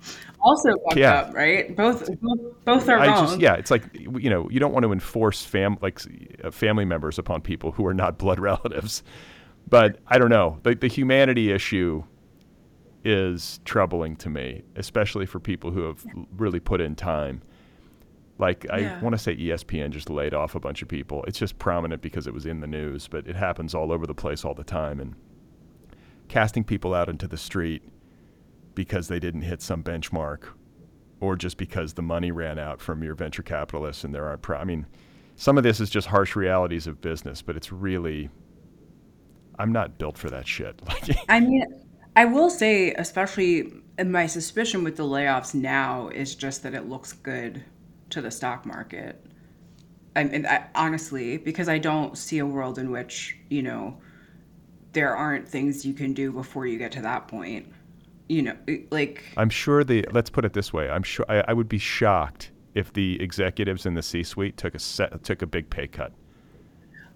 Also fucked Yeah. up, right? Both, both, both are I wrong. just yeah, it's like you know you don't want to enforce fam like uh, family members upon people who are not blood <laughs> relatives, but I don't know the the humanity issue is troubling to me, especially for people who have really put in time. Like I Yeah. want to say ESPN just laid off a bunch of people. It's just prominent because it was in the news, but it happens all over the place all the time and casting people out into the street because they didn't hit some benchmark or just because the money ran out from your venture capitalists and there aren't pro- I mean some of this is just harsh realities of business, but it's really I'm not built for that shit. <laughs> I mean, I will say, especially my suspicion with the layoffs now is just that it looks good to the stock market. I mean, I, honestly, because I don't see a world in which you know there aren't things you can do before you get to that point. You know, like I'm sure the let's put it this way. I'm sure I, I would be shocked if the executives in the C-suite took a set, took a big pay cut.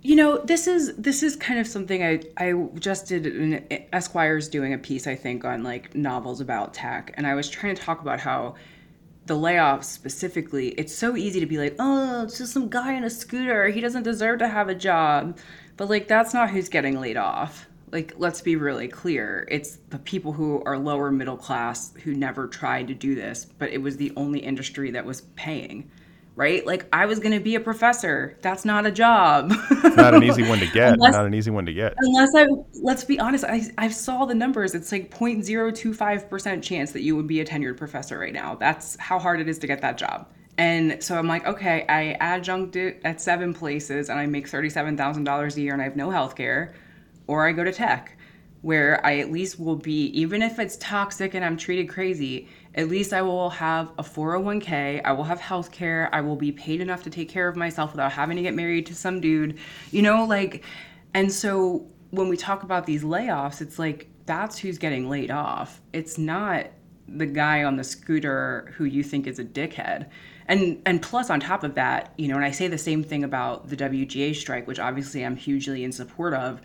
You know, this is this is kind of something I I just did. An, Esquire's doing a piece, I think, on like novels about tech, and I was trying to talk about how the layoffs specifically. It's so easy to be like, oh, it's just some guy in a scooter. He doesn't deserve to have a job, but like that's not who's getting laid off. Like let's be really clear. It's the people who are lower middle class who never tried to do this but it was the only industry that was paying right? Like i was going to be a professor. That's not a job. Not an easy one to <laughs> get. Unless, not an easy one to get. Unless i let's be honest i i saw the numbers. It's like 0.025% chance that you would be a tenured professor right now. That's how hard it is to get that job. And so I'm like, okay, I adjunct it at seven places and I make $37,000 a year and I have no health care or I go to tech where I at least will be, even if it's toxic and I'm treated crazy, at least I will have a 401k, I will have health care, I will be paid enough to take care of myself without having to get married to some dude, you know, like, and so when we talk about these layoffs, it's like that's who's getting laid off. It's not the guy on the scooter who you think is a dickhead. And and plus on top of that, you know, and I say the same thing about the WGA strike, which obviously I'm hugely in support of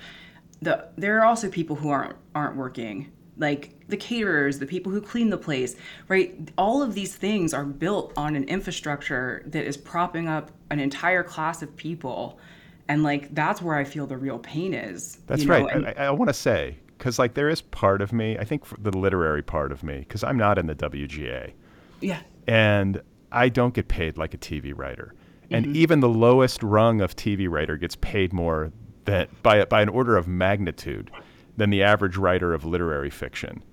the there are also people who aren't aren't working like the caterers, the people who clean the place, right? All of these things are built on an infrastructure that is propping up an entire class of people. And like that's where I feel the real pain is. That's right. And, I, I want to say, because like there is part of me, I think the literary part of me, because I'm not in the WGA. Yeah. And I don't get paid like a TV writer. And mm-hmm. even the lowest rung of TV writer gets paid more that by by an order of magnitude than the average writer of literary fiction.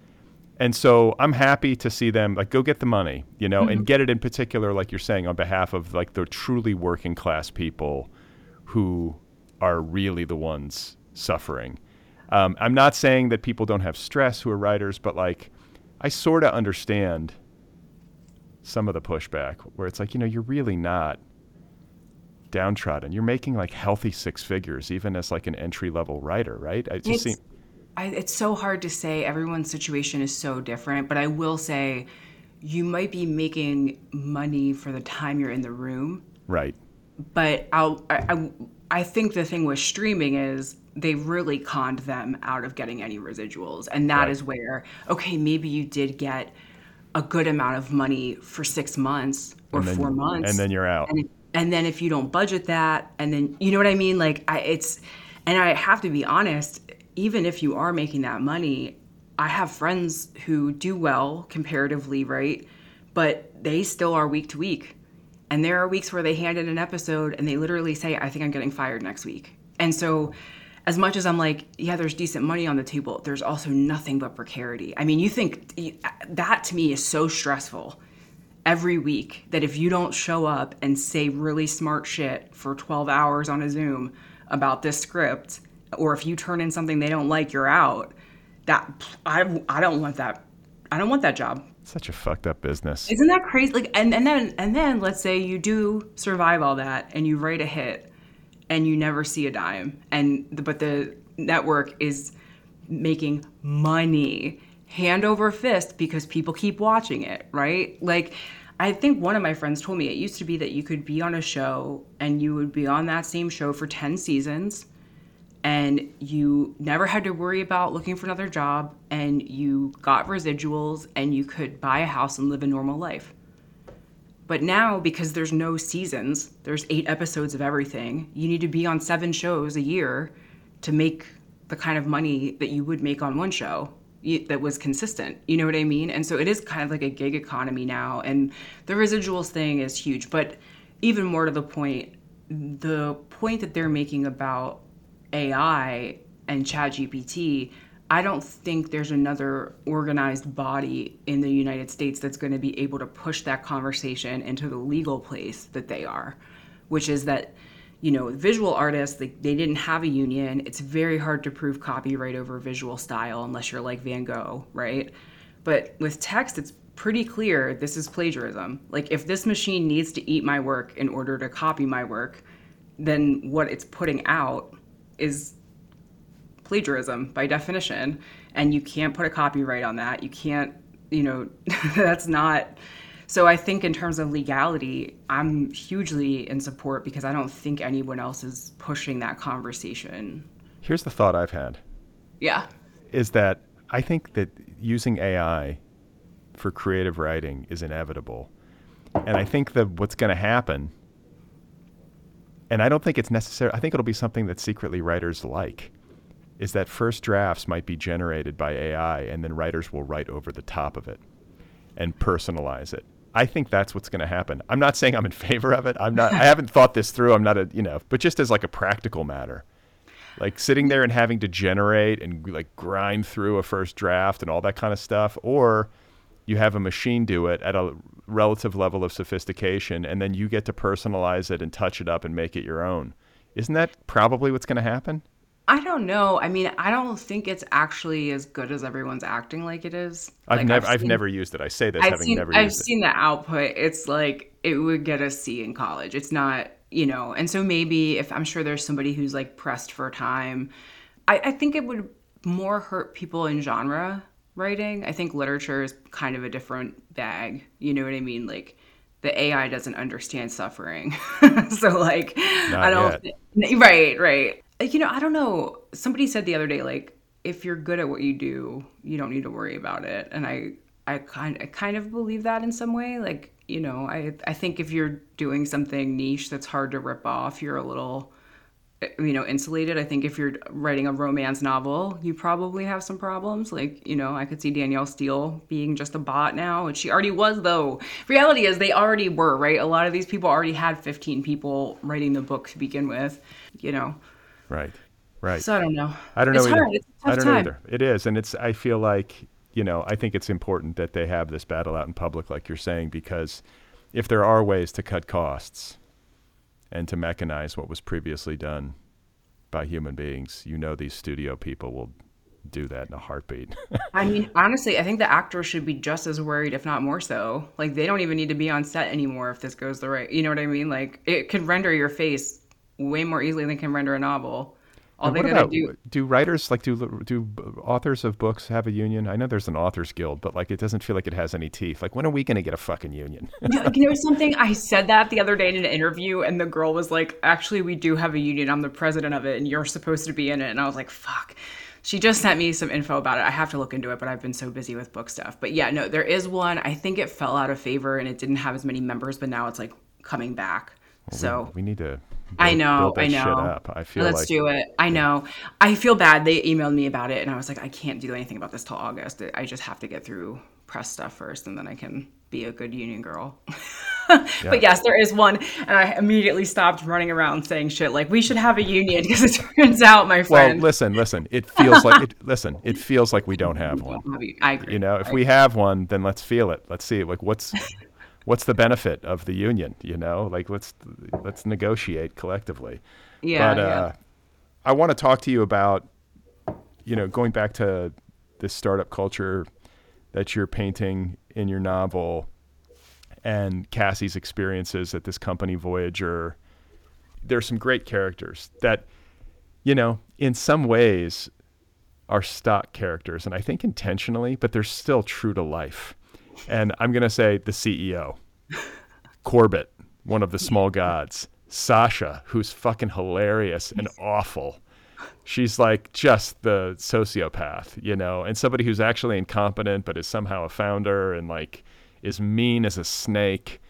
And so I'm happy to see them like go get the money, you know, mm-hmm. and get it in particular, like you're saying, on behalf of like the truly working class people who are really the ones suffering. Um, I'm not saying that people don't have stress who are writers, but like I sort of understand some of the pushback where it's like, you know, you're really not downtrodden. You're making like healthy six figures, even as like an entry level writer, right? It it's, I, it's so hard to say. Everyone's situation is so different, but I will say, you might be making money for the time you're in the room, right? But I'll, I, I, I think the thing with streaming is they really conned them out of getting any residuals, and that right. is where okay, maybe you did get a good amount of money for six months or four months, and then you're out. And, and then if you don't budget that and then you know what i mean? Like I, it's and i have to be honest even if you are making that money i have friends who do well comparatively right? But they still are week to week. And there are weeks where they hand in an episode and they literally say i think i'm getting fired next week. And so as much as i'm like yeah there's decent money on the table there's also nothing but precarity. I mean you think that to me is so stressful every week that if you don't show up and say really smart shit for 12 hours on a Zoom about this script, or if you turn in something they don't like, you're out. That I, I don't want that. I don't want that job. Such a fucked up business. Isn't that crazy? Like, and, and then and then let's say you do survive all that and you write a hit, and you never see a dime, and but the network is making money hand over fist because people keep watching it, right? Like I think one of my friends told me it used to be that you could be on a show and you would be on that same show for 10 seasons and you never had to worry about looking for another job and you got residuals and you could buy a house and live a normal life. But now, because there's no seasons, there's eight episodes of everything, you need to be on seven shows a year to make the kind of money that you would make on one show that was consistent. You know what I mean? And so it is kind of like a gig economy now. And the residuals thing is huge. But even more to the point, the point that they're making about AI and ChatGPT, I don't think there's another organized body in the United States that's going to be able to push that conversation into the legal place that they are, which is that you know, visual artists, they, they didn't have a union. It's very hard to prove copyright over visual style unless you're like Van Gogh, right? But with text, it's pretty clear this is plagiarism. Like, if this machine needs to eat my work in order to copy my work, then what it's putting out is plagiarism by definition. And you can't put a copyright on that. You can't, you know, <laughs> that's not so I think in terms of legality, I'm hugely in support because I don't think anyone else is pushing that conversation. Here's the thought I've had. Yeah. Is that I think that using AI for creative writing is inevitable. And I think that what's going to happen and I don't think it's necessary I think it'll be something that secretly writers like is that first drafts might be generated by AI and then writers will write over the top of it and personalize it. I think that's what's going to happen. I'm not saying I'm in favor of it. I'm not I haven't thought this through. I'm not a, you know, but just as like a practical matter. Like sitting there and having to generate and like grind through a first draft and all that kind of stuff or you have a machine do it at a relative level of sophistication and then you get to personalize it and touch it up and make it your own. Isn't that probably what's going to happen? I don't know. I mean, I don't think it's actually as good as everyone's acting like it is. I've Like, never I've, seen- never used it. I say this I've having seen never I've seen the output. It's like it would get a C in college. It's not, you know, and so maybe if I'm sure there's somebody who's like pressed for time, I, I think it would more hurt people in genre writing. I think literature is kind of a different bag. You know what I mean? Like the AI doesn't understand suffering. <laughs> so like I don't right, right. You know, I don't know. Somebody said the other day like if you're good at what you do, you don't need to worry about it. And I I kind I kind of believe that in some way. Like, you know, I I think if you're doing something niche that's hard to rip off, you're a little eh, you know insulated i think if you're writing a romance novel you probably have some problems like you know i could see danielle steel being just a bot now and she already was though reality is they already were right a lot of these people already had 15 people writing the book to begin with you know Right. Right. so i don't know I don't know it's either. hard. It's I don't know either. It is, and it's. I feel like you know. I think it's important that they have this battle out in public, like you're saying, because if there are ways to cut costs and to mechanize what was previously done by human beings, you know, these studio people will do that in a heartbeat. <laughs> I mean, honestly, I think the actors should be just as worried, if not more so. Like, they don't even need to be on set anymore if this goes the right. You know what I mean? Like, it could render your face way more easily than can render a novel. All they gotta about do. do writers like do do authors of books have a union? I know there's an authors guild, but like it doesn't feel like it has any teeth. Like when are we going to get a fucking union? <laughs> you know something? I said that the other day in an interview, and the girl was like, "Actually, we do have a union. I'm the president of it, and you're supposed to be in it." And I was like, "Fuck." She just sent me some info about it. I have to look into it, but I've been so busy with book stuff. But yeah, no, there is one. I think it fell out of favor and it didn't have as many members, but now it's like coming back. so we need to. I know, build I know. up. I feel Let's like do it. I know. I feel bad. They emailed me about it, and I was like, I can't do anything about this till August. I just have to get through press stuff first, and then I can be a good union girl. <laughs> But yes, there is one, and I immediately stopped running around saying shit like we should have a union <laughs> because it turns out, my friend. Well, listen, listen. It feels like it, listen. It feels like we don't have <laughs> one. I agree. You know, if we have one, then let's feel it. Let's see. Like, what's what's the benefit of the union? You know, like let's let's negotiate collectively. yeah, but yeah. uh, I want to talk to you about, you know, going back to this startup culture that you're painting in your novel, and Cassie's experiences at this company Voyager. There's some great characters that, you know, in some ways are stock characters, and I think intentionally, but they're still true to life. And I'm going to say the CEO, Corbett, one of the small gods, Sasha, who's fucking hilarious and awful. She's like just the sociopath, you know, and somebody who's actually incompetent but is somehow a founder and like is mean as a snake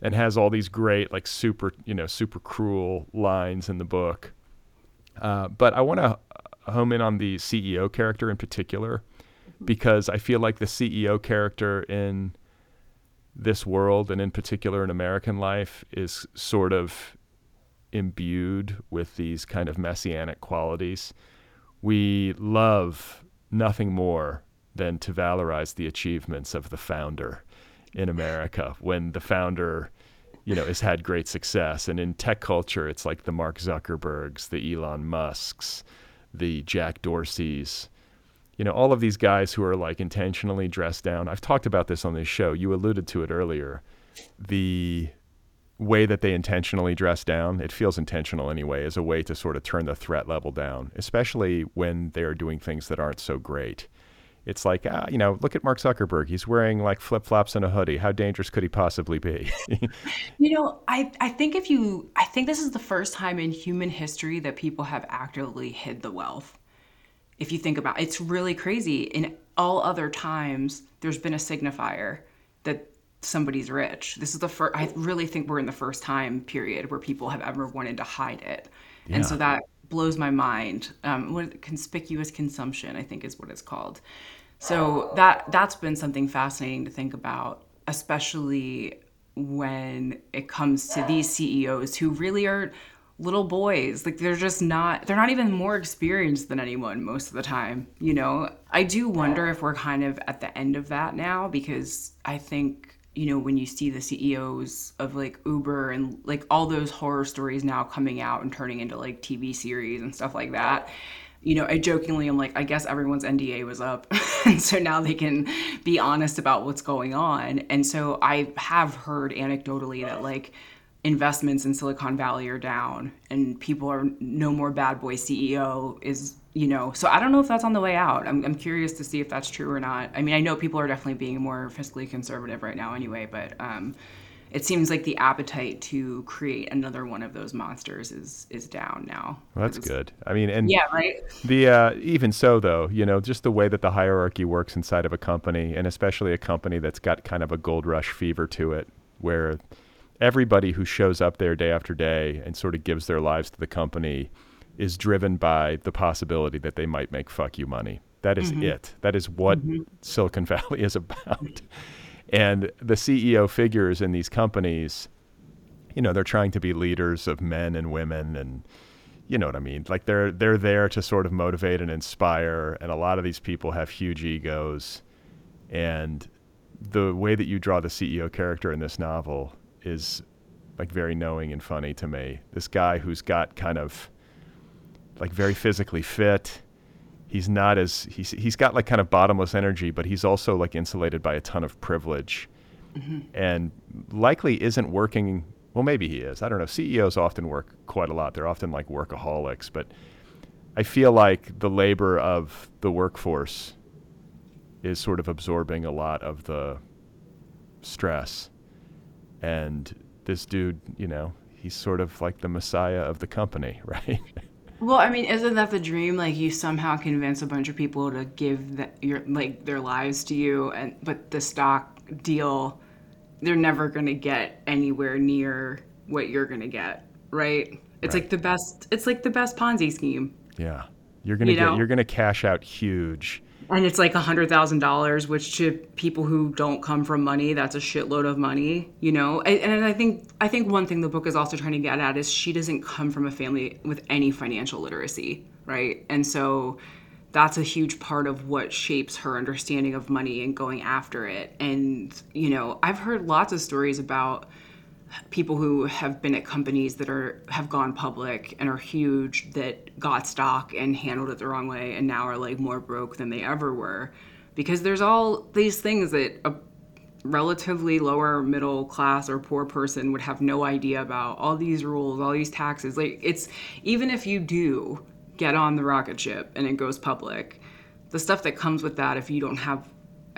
and has all these great like super, you know, super cruel lines in the book. Uh, but I want to home in on the CEO character in particular because I feel like the CEO character in this world and in particular in American life is sort of imbued with these kind of messianic qualities. We love nothing more than to valorize the achievements of the founder in America when the founder you know has had great success and in tech culture it's like the Mark Zuckerbergs, the Elon Musks, the Jack Dorseys, you know, all of these guys who are like intentionally dressed down. I've talked about this on this show. You alluded to it earlier. The way that they intentionally dress down, it feels intentional anyway, as a way to sort of turn the threat level down, especially when they are doing things that aren't so great. It's like, ah, you know, look at Mark Zuckerberg. He's wearing like flip flops and a hoodie. How dangerous could he possibly be? <laughs> You know, I, I think if you, I think this is the first time in human history that people have actively hid the wealth. If you think about it, it's really crazy. In all other times, there's been a signifier that somebody's rich. This is the first, I really think we're in the first time period where people have ever wanted to hide it. And so that blows my mind. Um, what conspicuous consumption, I think, is what it's called. So that that's been something fascinating to think about, especially when it comes to these CEOs who really are little boys. Like they're just not they're not even more experienced than anyone most of the time, you know. I do wonder if we're kind of at the end of that now because I think you know when you see the CEOs of like Uber and like all those horror stories now coming out and turning into like TV series and stuff like that you know, I jokingly am like, I guess everyone's NDA was up. <laughs> and so now they can be honest about what's going on. And so I have heard anecdotally that like investments in Silicon Valley are down and people are no more bad boy CEO is, you know, so I don't know if that's on the way out. I'm, I'm curious to see if that's true or not. I mean, I know people are definitely being more fiscally conservative right now anyway, but, um, it seems like the appetite to create another one of those monsters is is down now. Well, that's good. I mean, and yeah, right. The uh, even so, though, you know, just the way that the hierarchy works inside of a company, and especially a company that's got kind of a gold rush fever to it, where everybody who shows up there day after day and sort of gives their lives to the company is driven by the possibility that they might make fuck you money. That is mm-hmm. it. That is what mm-hmm. Silicon <laughs> Valley is about. And the CEO figures in these companies, you know, they're trying to be leaders of men and women and you know what I mean? Like they're they're there to sort of motivate and inspire and a lot of these people have huge egos and the way that you draw the CEO character in this novel is like very knowing and funny to me. This guy who's got kind of like very physically fit he's not as he's he's got like kind of bottomless energy, but he's also like insulated by a ton of privilege, mm-hmm. and likely isn't working. Well, maybe he is. I don't know. CEOs often work quite a lot. They're often like workaholics, but I feel like the labor of the workforce is sort of absorbing a lot of the stress. And this dude, you know, he's sort of like the messiah of the company, <laughs> right? Well, I mean, isn't that the dream? Like you somehow convince a bunch of people to give the, your like their lives to you, and but the stock deal, they're never going to get anywhere near what you're going to get, right? It's right. like the best. It's like the best Ponzi scheme. Yeah, you're gonna you get. Know? You're gonna cash out huge and it's like a hundred thousand dollars which to people who don't come from money that's a shitload of money you know? And i think i think one thing the book is also trying to get at is she doesn't come from a family with any financial literacy right? And so that's a huge part of what shapes her understanding of money and going after it. And you know i've heard lots of stories about people who have been at companies that are have gone public and are huge that got stock and handled it the wrong way and now are like more broke than they ever were. Because there's all these things that a relatively lower middle class or poor person would have no idea about. All these rules all these taxes. Like it's even if you do get on the rocket ship and it goes public the stuff that comes with that if you don't have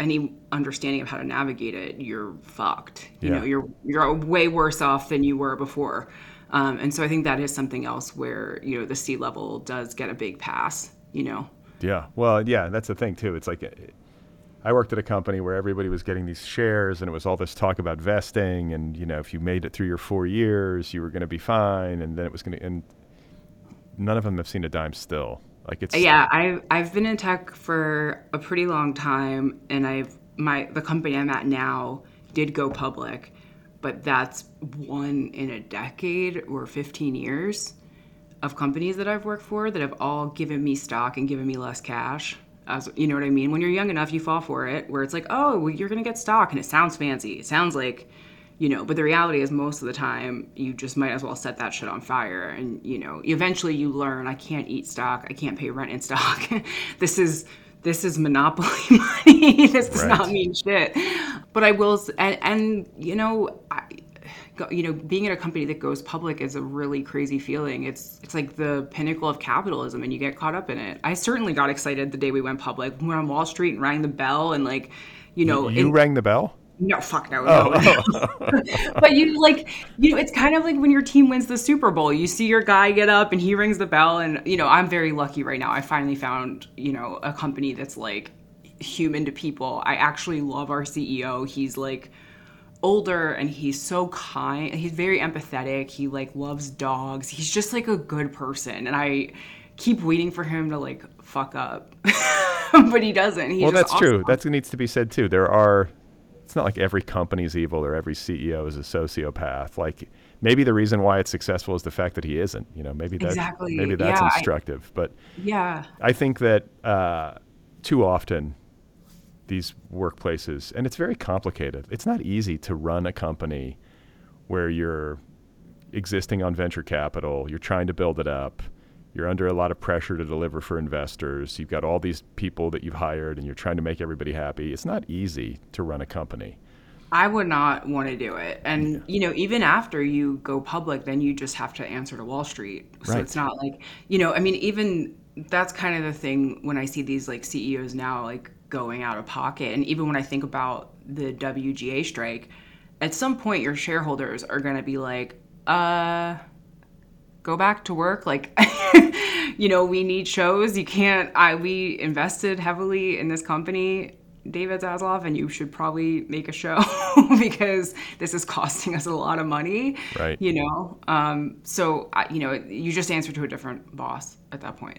any understanding of how to navigate it, you're fucked. You yeah. know, you're you're way worse off than you were before. Um, and so I think that is something else where you know the C-level does get a big pass. You know. Yeah. Well, yeah, that's the thing too. It's like I worked at a company where everybody was getting these shares, and it was all this talk about vesting, and you know, if you made it through your four years, you were going to be fine, and then it was going to. And none of them have seen a dime still. Like it's yeah. I've I've been in tech for a pretty long time, and I've my the company I'm at now did go public, but that's one in a decade or 15 years of companies that I've worked for that have all given me stock and given me less cash. As you know what I mean? When you're young enough, you fall for it. Where it's like, oh, well, you're gonna get stock, and it sounds fancy. It sounds like you know but the reality is most of the time you just might as well set that shit on fire and you know eventually you learn i can't eat stock. I can't pay rent in stock. <laughs> This is this is monopoly <laughs> money. This does right. not mean shit. But i will and, and you know I, you know being in a company that goes public is a really crazy feeling. It's it's like the pinnacle of capitalism and you get caught up in it. I certainly got excited the day we went public we went on wall street and rang the bell and like you know you, you rang the bell no, fuck no. Oh. <laughs> but you like, you know, it's kind of like when your team wins the Super Bowl. You see your guy get up and he rings the bell, and you know, I'm very lucky right now. I finally found, you know, a company that's like human to people. I actually love our CEO. He's like older and he's so kind. He's very empathetic. He like loves dogs. He's just like a good person. And I keep waiting for him to like fuck up. <laughs> but he doesn't. He's well, that's awesome. true. That needs to be said too. There are it's not like every company's evil or every CEO is a sociopath. Like maybe the reason why it's successful is the fact that he isn't. You know, maybe that's Exactly. maybe that's Yeah, I- instructive. but Yeah. I think that uh, too often these workplaces, and it's very complicated. It's not easy to run a company where you're existing on venture capital, you're trying to build it up, you're under a lot of pressure to deliver for investors, you've got all these people that you've hired, and you're trying to make everybody happy. It's not easy to run a company. I would not want to do it. And, you know, even after you go public, then you just have to answer to Wall Street. So Right. it's not like, you know, I mean, even that's kind of the thing when I see these like CEOs now, like going out of pocket. And even when I think about the WGA strike, at some point your shareholders are going to be like, uh, go back to work like <laughs> you know we need shows. You can't i we invested heavily in this company david zaslav and you should probably make a show <laughs> because this is costing us a lot of money Right. you know? Um, so I- you know you just answer to a different boss at that point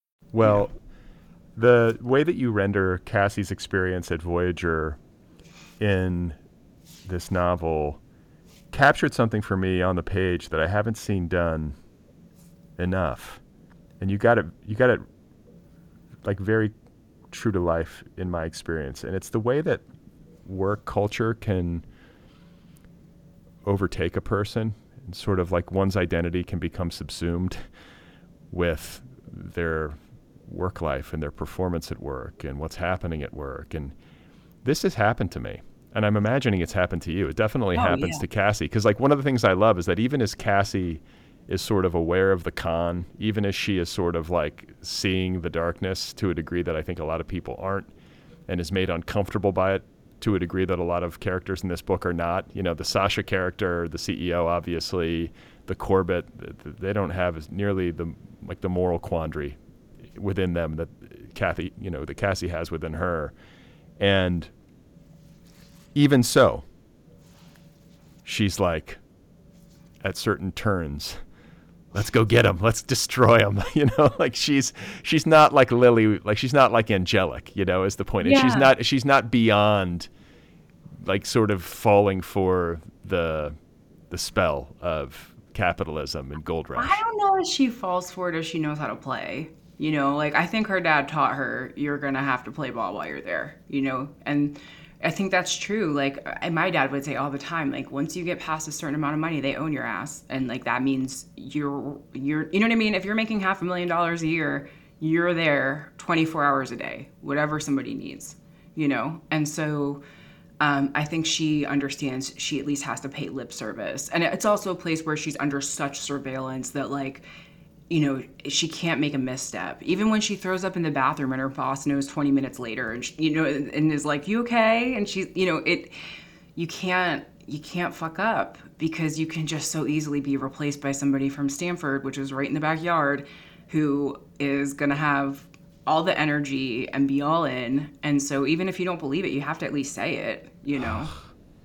Well, the way that you render Cassie's experience at Voyager in this novel captured something for me on the page that I haven't seen done enough. And you got it you got it like very true to life in my experience. And it's the way that work culture can overtake a person and sort of like one's identity can become subsumed <laughs> with their work life and their performance at work and what's happening at work. And this has happened to me. And I'm imagining it's happened to you. It definitely Oh, happens yeah. to Cassie. Because, like, one of the things I love is that even as Cassie is sort of aware of the con, even as she is sort of like seeing the darkness to a degree that I think a lot of people aren't, and is made uncomfortable by it to a degree that a lot of characters in this book are not. You know, the Sasha character, the CEO, obviously, the Corbett, th- th- they don't have as nearly the like the moral quandary within them that Kathy, you know, that Cassie has within her, and even so, she's like, at certain turns, let's go get him, let's destroy him. <laughs> You know, like she's she's not like Lily, like she's not like angelic. You know, is the point. And she's not she's not beyond, like sort of falling for the the spell of capitalism and gold rush. I don't know if she falls for it or she knows how to play. You know, like I think her dad taught her you're gonna have to play ball while you're there. You know, and I think that's true. Like my dad would say all the time, like once you get past a certain amount of money, they own your ass, and like that means you're you're you know what I mean. If you're making half a million dollars a year, you're there 24 hours a day, whatever somebody needs. You know, and so. Um, I think she understands she at least has to pay lip service. And it's also a place where she's under such surveillance that, like, you know, she can't make a misstep. Even when she throws up in the bathroom and her boss knows 20 minutes later and, she, you know, and is like, you okay? And she's, you know, it, you can't, you can't fuck up because you can just so easily be replaced by somebody from Stanford, which is right in the backyard, who is going to have all the energy and be all in. And so even if you don't believe it, you have to at least say it, you know?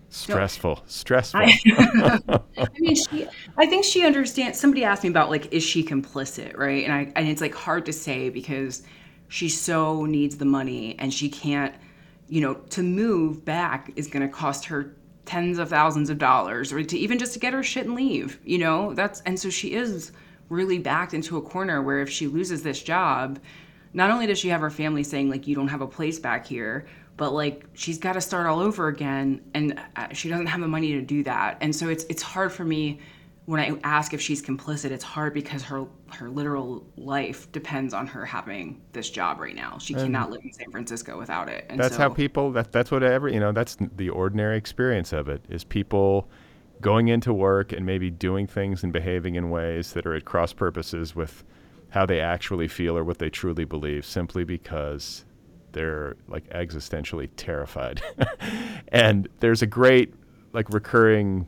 Stressful, stressful. <laughs> I mean, she. I think she understands. Somebody asked me about like, is she complicit, right? And I and it's like hard to say because she so needs the money and she can't. You know, to move back is going to cost her tens of thousands of dollars, or to even just to get her shit and leave. You know, that's and so she is really backed into a corner where if she loses this job, not only does she have her family saying like you don't have a place back here but like she's got to start all over again and uh, she doesn't have the money to do that and so it's it's hard for me when I ask if she's complicit, it's hard because her her literal life depends on her having this job right now. She cannot live in San Francisco without it. And That's so, how people. That, that's what every. You know. That's the ordinary experience of it. Is people going into work and maybe doing things and behaving in ways that are at cross purposes with how they actually feel or what they truly believe, simply because they're like existentially terrified. <laughs> and there's a great like recurring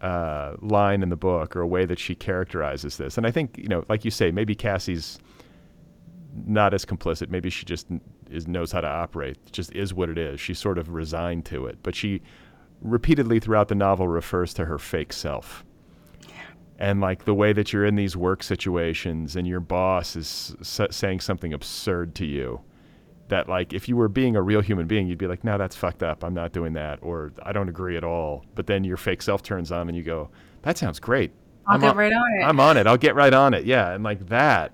uh, line in the book or a way that she characterizes this. And I think, you know, like you say, maybe Cassie's not as complicit. Maybe she just is knows how to operate. It just is what it is. She's sort of resigned to it. But she repeatedly throughout the novel refers to her fake self. And like the way that you're in these work situations and your boss is s- saying something absurd to you that like if you were being a real human being you'd be like no that's fucked up i'm not doing that or i don't agree at all but then your fake self turns on and you go that sounds great I'll I'm get right on it. i'm on it i'll get right on it yeah and like that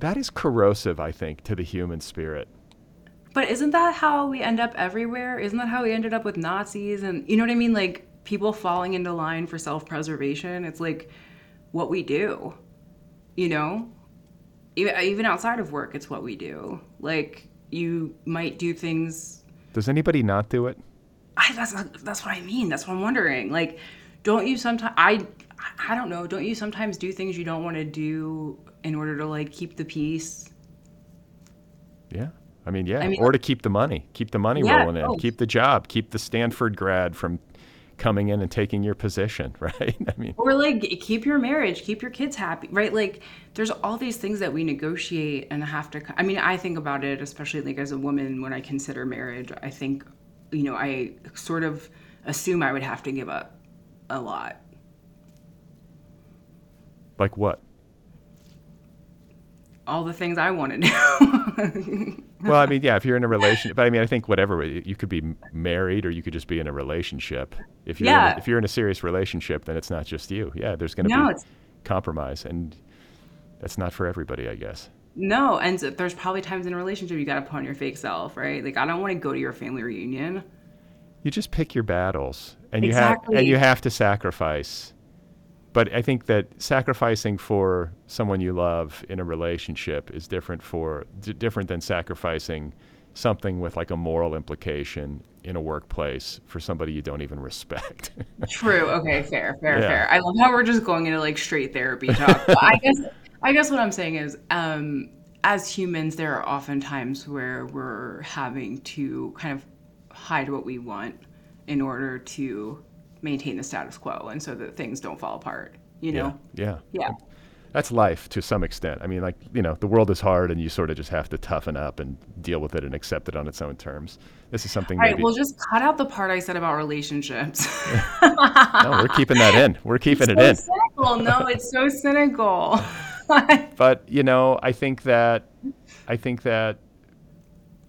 that is corrosive i think to the human spirit But isn't that how we end up everywhere? Isn't that how we ended up with Nazis and you know what I mean? Like people falling into line for self preservation. It's like what we do, you know? Even, uh, even outside of work, it's what we do. Like you might do things. does anybody not do it I, that's that's what I mean. That's what I'm wondering. Like, don't you sometimes? I I don't know. Don't you sometimes do things you don't want to do in order to like keep the peace? yeah i mean yeah I mean, or uh to keep the money keep the money Yeah, rolling in both. keep the job keep the stanford grad from coming in and taking your position <laughs> right? I mean or like keep your marriage keep your kids happy right? Like there's all these things that we negotiate and have to i mean i think about it especially like as a woman when i consider marriage i think you know i sort of assume i would have to give up a lot. Like what? All the things i want to do <laughs> well, I mean, yeah, if you're in a relationship, but I mean, I think whatever you could be married or you could just be in a relationship. If you're in Yeah. a, if you're in a serious relationship, then it's not just you. Yeah, there's going to No, be it's- compromise, and that's not for everybody, I guess. no and there's probably times in a relationship you got to put on your fake self right like i don't want to go to your family reunion You just pick your battles, and you have and you have to sacrifice. But I think that sacrificing for someone you love in a relationship is different for d- different than sacrificing something with like a moral implication in a workplace for somebody you don't even respect. <laughs> True. Okay. Fair. Fair. Yeah. Fair. I love how we're just going into like straight therapy talk. I guess. I guess what I'm saying is, um, as humans, there are often times where we're having to kind of hide what we want in order to maintain the status quo, and so that things don't fall apart. You know. yeah. Yeah. That's life to some extent. I mean, like, you know, the world is hard and you sort of just have to toughen up and deal with it and accept it on its own terms. This is something All right. maybe. Well, just cut out the part I said about relationships. <laughs> no, we're keeping that in. We're keeping it in. cynical. No, it's so cynical. <laughs> But, you know, I think that I think that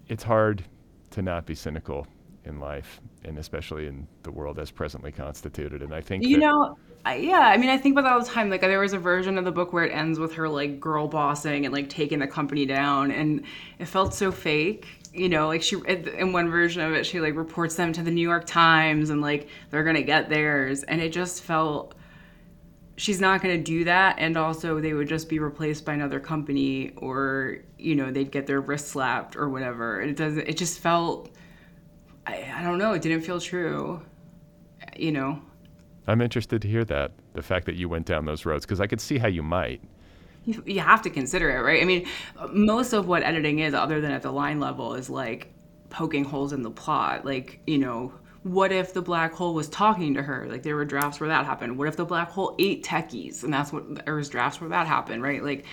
it's hard to not be cynical in life and especially in the world as presently constituted. And I think You that- know, I, yeah, I mean, I think about that all the time. Like, there was a version of the book where it ends with her like girl bossing and like taking the company down, and it felt so fake. You know, like she in one version of it, she like reports them to the New York Times, and like they're gonna get theirs, and it just felt she's not gonna do that, and also they would just be replaced by another company, or you know, they'd get their wrist slapped or whatever. It doesn't. It just felt. I, I don't know. It didn't feel true. You know. I'm interested to hear that. The fact that you went down those roads because I could see how you might. you, you have to consider it, right? I mean, most of what editing is, other than at the line level, is like poking holes in the plot. Like, you know, what if the black hole was talking to her? Like, there were drafts where that happened. What if the black hole ate techies? And that's what there was drafts where that happened, right? Like,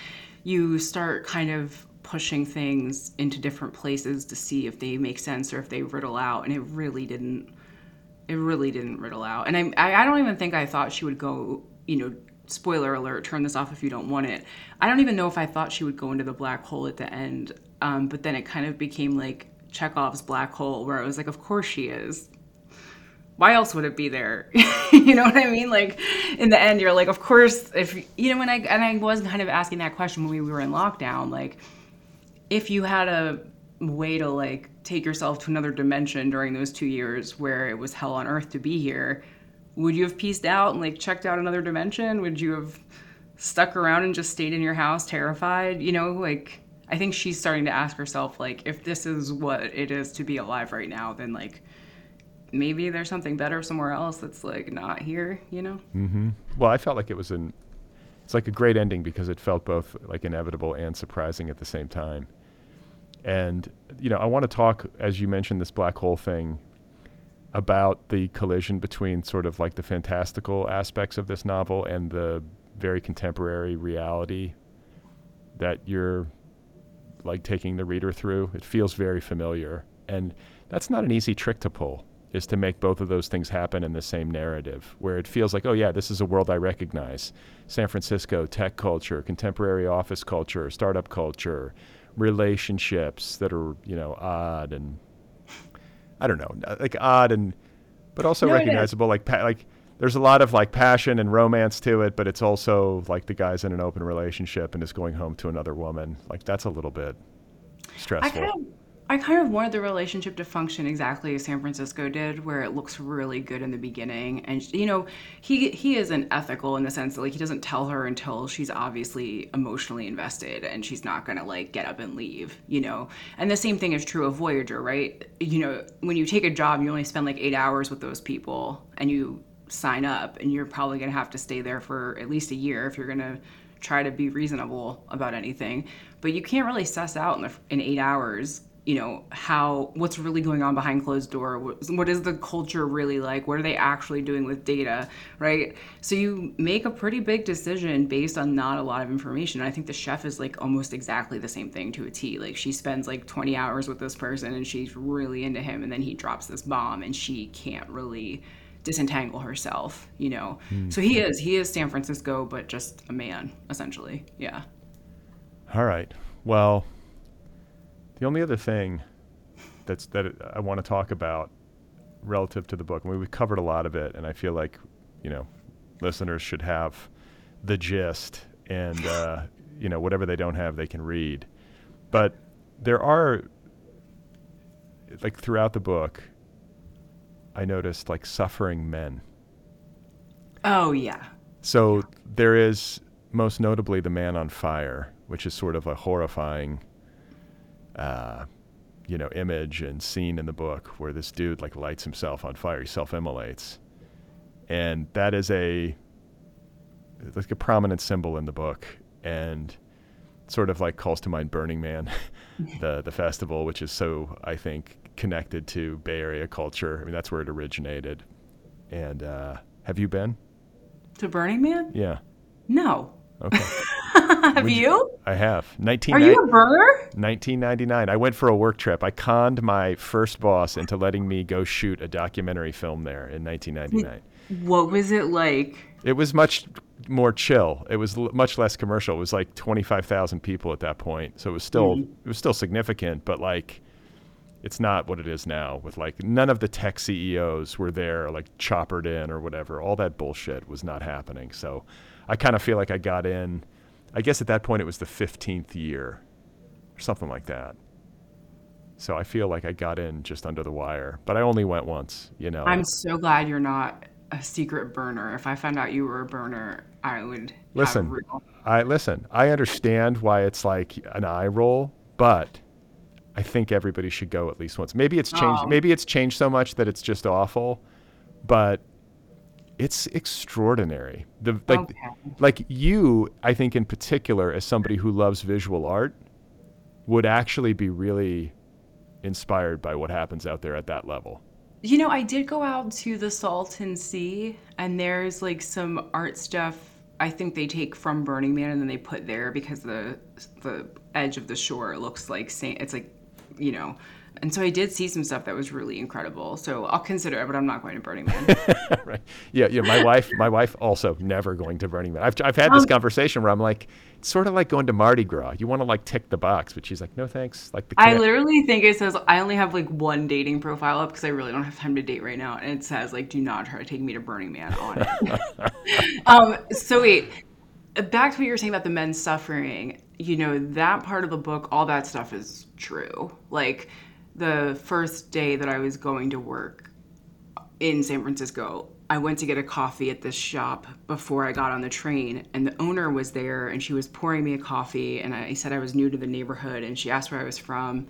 you start kind of pushing things into different places to see if they make sense or if they riddle out, and it really didn't it really didn't riddle out. And I, I don't even think I thought she would go, you know, spoiler alert, turn this off if you don't want it. I don't even know if I thought she would go into the black hole at the end. Um, but then it kind of became like Chekhov's black hole, where I was like, of course she is. Why else would it be there? <laughs> you know what I mean? Like in the end, you're like, of course, if you know, when I and I was kind of asking that question when we were in lockdown, like if you had a way to like take yourself to another dimension during those two years where it was hell on earth to be here would you have pieced out and like checked out another dimension? Would you have stuck around and just stayed in your house terrified? You know, like I think she's starting to ask herself like if this is what it is to be alive right now, then like maybe there's something better somewhere else that's like not here, you know? Mm-hmm. Well, I felt like it was an it's like a great ending because it felt both like inevitable and surprising at the same time. And you know, I want to talk as you mentioned this black hole thing about the collision between sort of like the fantastical aspects of this novel and the very contemporary reality that you're like taking the reader through. It feels very familiar. And that's not an easy trick to pull is to make both of those things happen in the same narrative where it feels like, oh, yeah, this is a world I recognize. San Francisco, tech culture, contemporary office culture, startup culture, relationships that are, you know, odd and I don't know, like odd and, but also No, recognizable. Like, pa- like, there's a lot of like passion and romance to it, but it's also like the guy's in an open relationship and is going home to another woman. Like, that's a little bit I stressful. I kind of wanted the relationship to function exactly as San Francisco did, where it looks really good in the beginning, and you know, he he isn't ethical in the sense that like he doesn't tell her until she's obviously emotionally invested, and she's not gonna like get up and leave, you know. And the same thing is true of Voyager, right? You know, when you take a job, you only spend like eight hours with those people, and you sign up, and you're probably gonna have to stay there for at least a year if you're gonna try to be reasonable about anything. But you can't really suss out in, the, in eight hours you know how what's really going on behind closed door what, what is the culture really like what are they actually doing with data right? So you make a pretty big decision based on not a lot of information. And i think the chef is like almost exactly the same thing to a t. Like she spends like 20 hours with this person and she's really into him and then he drops this bomb and she can't really disentangle herself you know? Hmm. So he is he is san francisco but just a man essentially. Yeah. All right. Well, the only other thing that's that I want to talk about relative to the book, I mean, we've covered a lot of it, and I feel like you know listeners should have the gist, and uh, you know whatever they don't have, they can read. But there are like throughout the book, I noticed like suffering men. oh yeah So there is most notably the Man on Fire, which is sort of a horrifying, uh, you know, image and scene in the book where this dude like lights himself on fire, he self-immolates, and that is a like a prominent symbol in the book, and sort of like calls to mind Burning Man, <laughs> the the festival, which is so I think connected to Bay Area culture. I mean, that's where it originated. And uh, have you been? to burning man Yeah. no Okay. <laughs> have Would you I have. 19, Are you a burner? 1999. I went for a work trip. I conned my first boss into letting me go shoot a documentary film there in 1999. What was it like? It was much more chill. It was l- much less commercial. It was like 25,000 people at that point. So it was still mm-hmm. it was still significant, but like it's not what it is now with like none of the tech CEOs were there like choppered in or whatever. All that bullshit was not happening. So I kind of feel like I got in I guess at that point it was the 15th year or something like that. So I feel like I got in just under the wire, but I only went once, you know. I'm so glad you're not a secret burner. If I found out you were a burner, I would have Listen, real- I listen. I understand why it's like an eye roll, but I think everybody should go at least once. Maybe it's changed. Oh. Maybe it's changed so much that it's just awful, but it's extraordinary. The like, Okay. like you, I think in particular, as somebody who loves visual art, would actually be really inspired by what happens out there at that level. You know, I did go out to the Salton Sea, and there's like some art stuff. I think they take from Burning Man and then they put there because the the edge of the shore looks like Saint. It's like, you know, and so I did see some stuff that was really incredible. So I'll consider it, but I'm not going to Burning Man. <laughs> right. Yeah, yeah. My wife, my wife also never going to Burning Man. I've, I've had this conversation where I'm like, it's sort of like going to Mardi Gras. You want to like tick the box, but she's like, no thanks. Like the I literally think it says I only have like one dating profile up because I really don't have time to date right now, and it says like do not try to take me to Burning Man on it. <laughs> um, so wait, back to what you were saying about the men suffering. You know that part of the book, all that stuff is true. Like the first day that I was going to work in San Francisco, I went to get a coffee at this shop before I got on the train, and the owner was there, and she was pouring me a coffee. And I said I was new to the neighborhood, and she asked where I was from,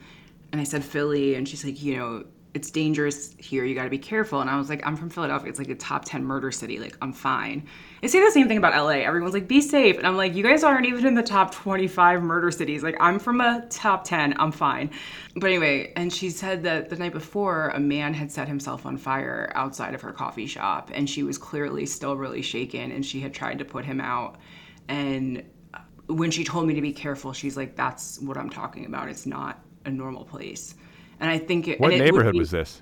and I said Philly, and she's like, you know, it's dangerous here. You got to be careful. And I was like, I'm from Philadelphia. It's like a top 10 murder city. Like, I'm fine. They say the same thing about LA. Everyone's like, be safe. And I'm like, you guys aren't even in the top 25 murder cities. Like, I'm from a top 10. I'm fine. But anyway, and she said that the night before, a man had set himself on fire outside of her coffee shop. And she was clearly still really shaken. And she had tried to put him out. And when she told me to be careful, she's like, that's what I'm talking about. It's not a normal place and I think it, what it neighborhood be, was this?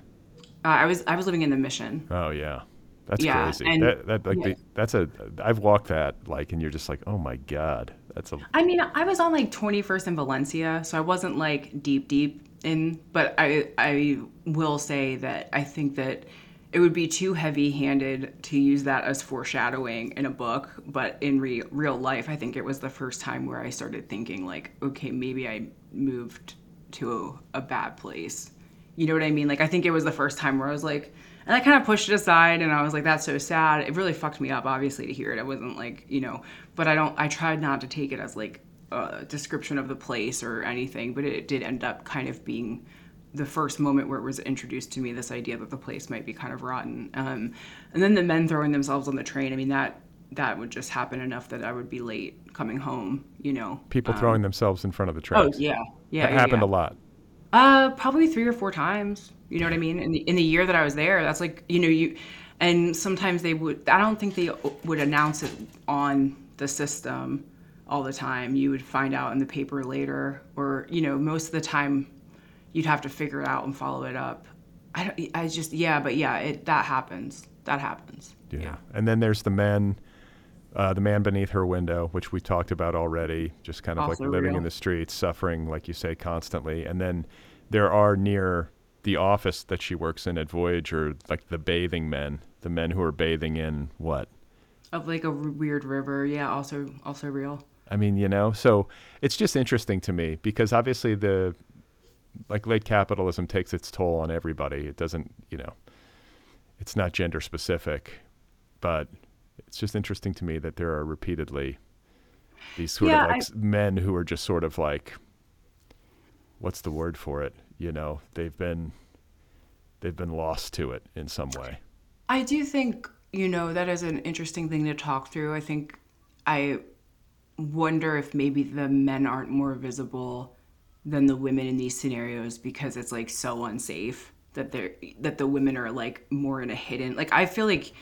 Uh, I was I was living in the Mission. Oh yeah, that's yeah, crazy. And, that, that like yeah. the, that's a I've walked that like, and you're just like, oh my god, that's a. I mean, I was on like 21st in Valencia, so I wasn't like deep deep in, but I I will say that I think that it would be too heavy-handed to use that as foreshadowing in a book but in re- real life i think it was the first time where i started thinking like okay maybe i moved to a, a bad place. You know what I mean? Like I think it was the first time where I was like, and I kind of pushed it aside, and I was like, that's so sad. It really fucked me up, obviously, to hear it. I wasn't like, you know, but I don't. I tried not to take it as like a description of the place or anything, but it did end up kind of being the first moment where it was introduced to me this idea that the place might be kind of rotten. Um, and then the men throwing themselves on the train. I mean that that would just happen enough that I would be late coming home. You know, people um, throwing themselves in front of the train. Oh yeah, yeah, that yeah, happened yeah. a lot. Uh, probably three or four times. You know what I mean? In the in the year that I was there, that's like you know you, and sometimes they would. I don't think they would announce it on the system all the time. You would find out in the paper later, or you know most of the time, you'd have to figure it out and follow it up. I don't. I just yeah, but yeah, it that happens. That happens. Yeah. yeah. And then there's the man, uh, the man beneath her window, which we talked about already, just kind of Also like living real. in the streets, suffering, like you say, constantly. And then there are near the office that she works in at Voyager, like the bathing men, the men who are bathing in what? Of like a r- weird river. Yeah. Also also real. I mean, you know, so it's just interesting to me because obviously the like late capitalism takes its toll on everybody. It doesn't, you know, it's not gender specific, but it's just interesting to me that there are repeatedly these sort Yeah, of like I- men who are just sort of like what's the word for it? You know, they've been they've been lost to it in some way. I do think, you know, that is an interesting thing to talk through. I think I wonder if maybe the men aren't more visible than the women in these scenarios because it's like so unsafe that they're that the women are like more in a hidden like I feel like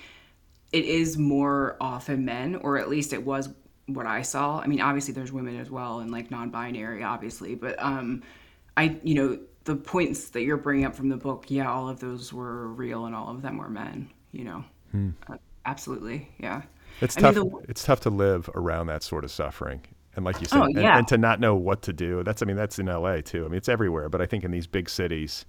it is more often men or at least it was what I saw. I mean, obviously there's women as well and like non-binary obviously, but um I you know the points that you're bringing up from the book, yeah, all of those were real and all of them were men, you know. Uh, absolutely. Yeah. It's I mean, tough. the- it's tough to live around that sort of suffering, and like you said, Oh, and, and to not know what to do. That's. I mean, that's in L.A. too. I mean, it's everywhere. But I think in these big cities,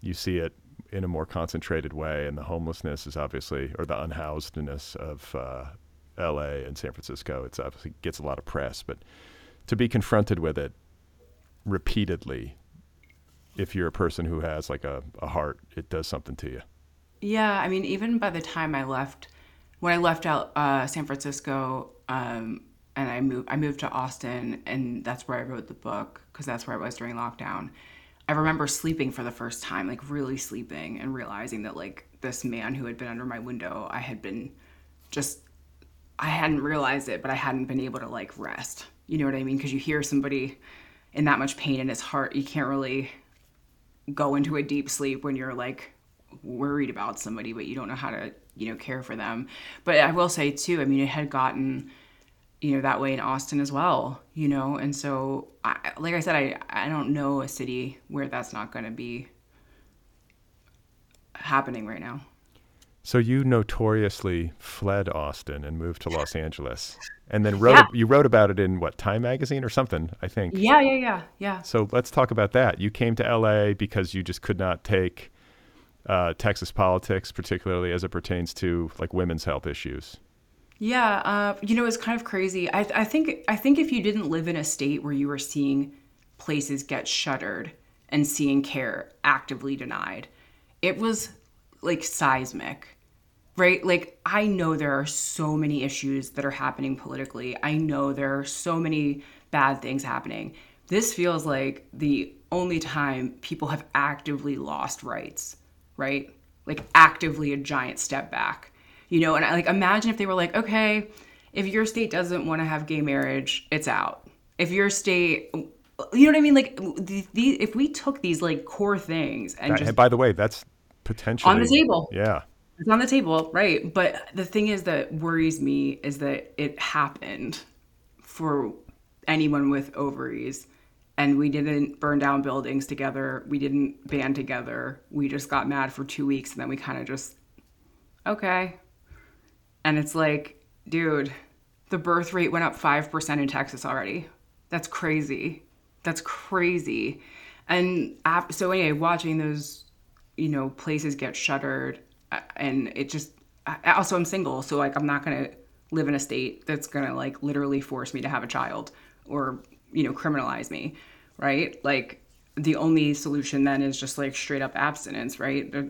you see it in a more concentrated way, and the homelessness is obviously, or the unhousedness of uh, L.A. and San Francisco. It's obviously gets a lot of press, but to be confronted with it repeatedly, if you're a person who has like a, a heart, it does something to you. Yeah, I mean, even by the time I left, when I left out uh, San Francisco, um, and I moved, I moved to Austin, and that's where I wrote the book because that's where I was during lockdown. I remember sleeping for the first time, like really sleeping, and realizing that like this man who had been under my window, I had been just, I hadn't realized it, but I hadn't been able to like rest. You know what I mean? Because you hear somebody in that much pain in his heart, you can't really go into a deep sleep when you're like worried about somebody but you don't know how to you know care for them but i will say too i mean it had gotten you know that way in austin as well you know and so I, like i said i i don't know a city where that's not going to be happening right now So you notoriously fled Austin and moved to Los Angeles, and then <laughs> wrote Yeah. you wrote about it in what Time magazine or something, I think. yeah yeah yeah yeah So let's talk about that. You came to LA because you just could not take uh, Texas politics, particularly as it pertains to like women's health issues. Yeah, uh, you know, it's kind of crazy. I, I think I think if you didn't live in a state where you were seeing places get shuttered and seeing care actively denied, it was like seismic right? Like, I know there are so many issues that are happening politically. I know there are so many bad things happening. This feels like the only time people have actively lost rights, right? Like, actively a giant step back. You know, and I like imagine if they were like, okay, if your state doesn't want to have gay marriage, it's out. If your state, you know what I mean? Like, the, the, if we took these like core things and That- just and by the way, that's potentially On the table. Yeah. it's on the table, right? But the thing is that worries me is that it happened for anyone with ovaries. And we didn't burn down buildings together. We didn't band together. We just got mad for two weeks and then we kind of just, okay. And it's like, dude, the birth rate went up 5% in Texas already. That's crazy. That's crazy. And ap- so, anyway, watching those, you know, places get shuttered, uh, and it just, I, also, I'm single. So, like, I'm not going to live in a state that's going to, like, literally force me to have a child or, you know, criminalize me, right? Like, the only solution then is just like straight up abstinence right? <laughs>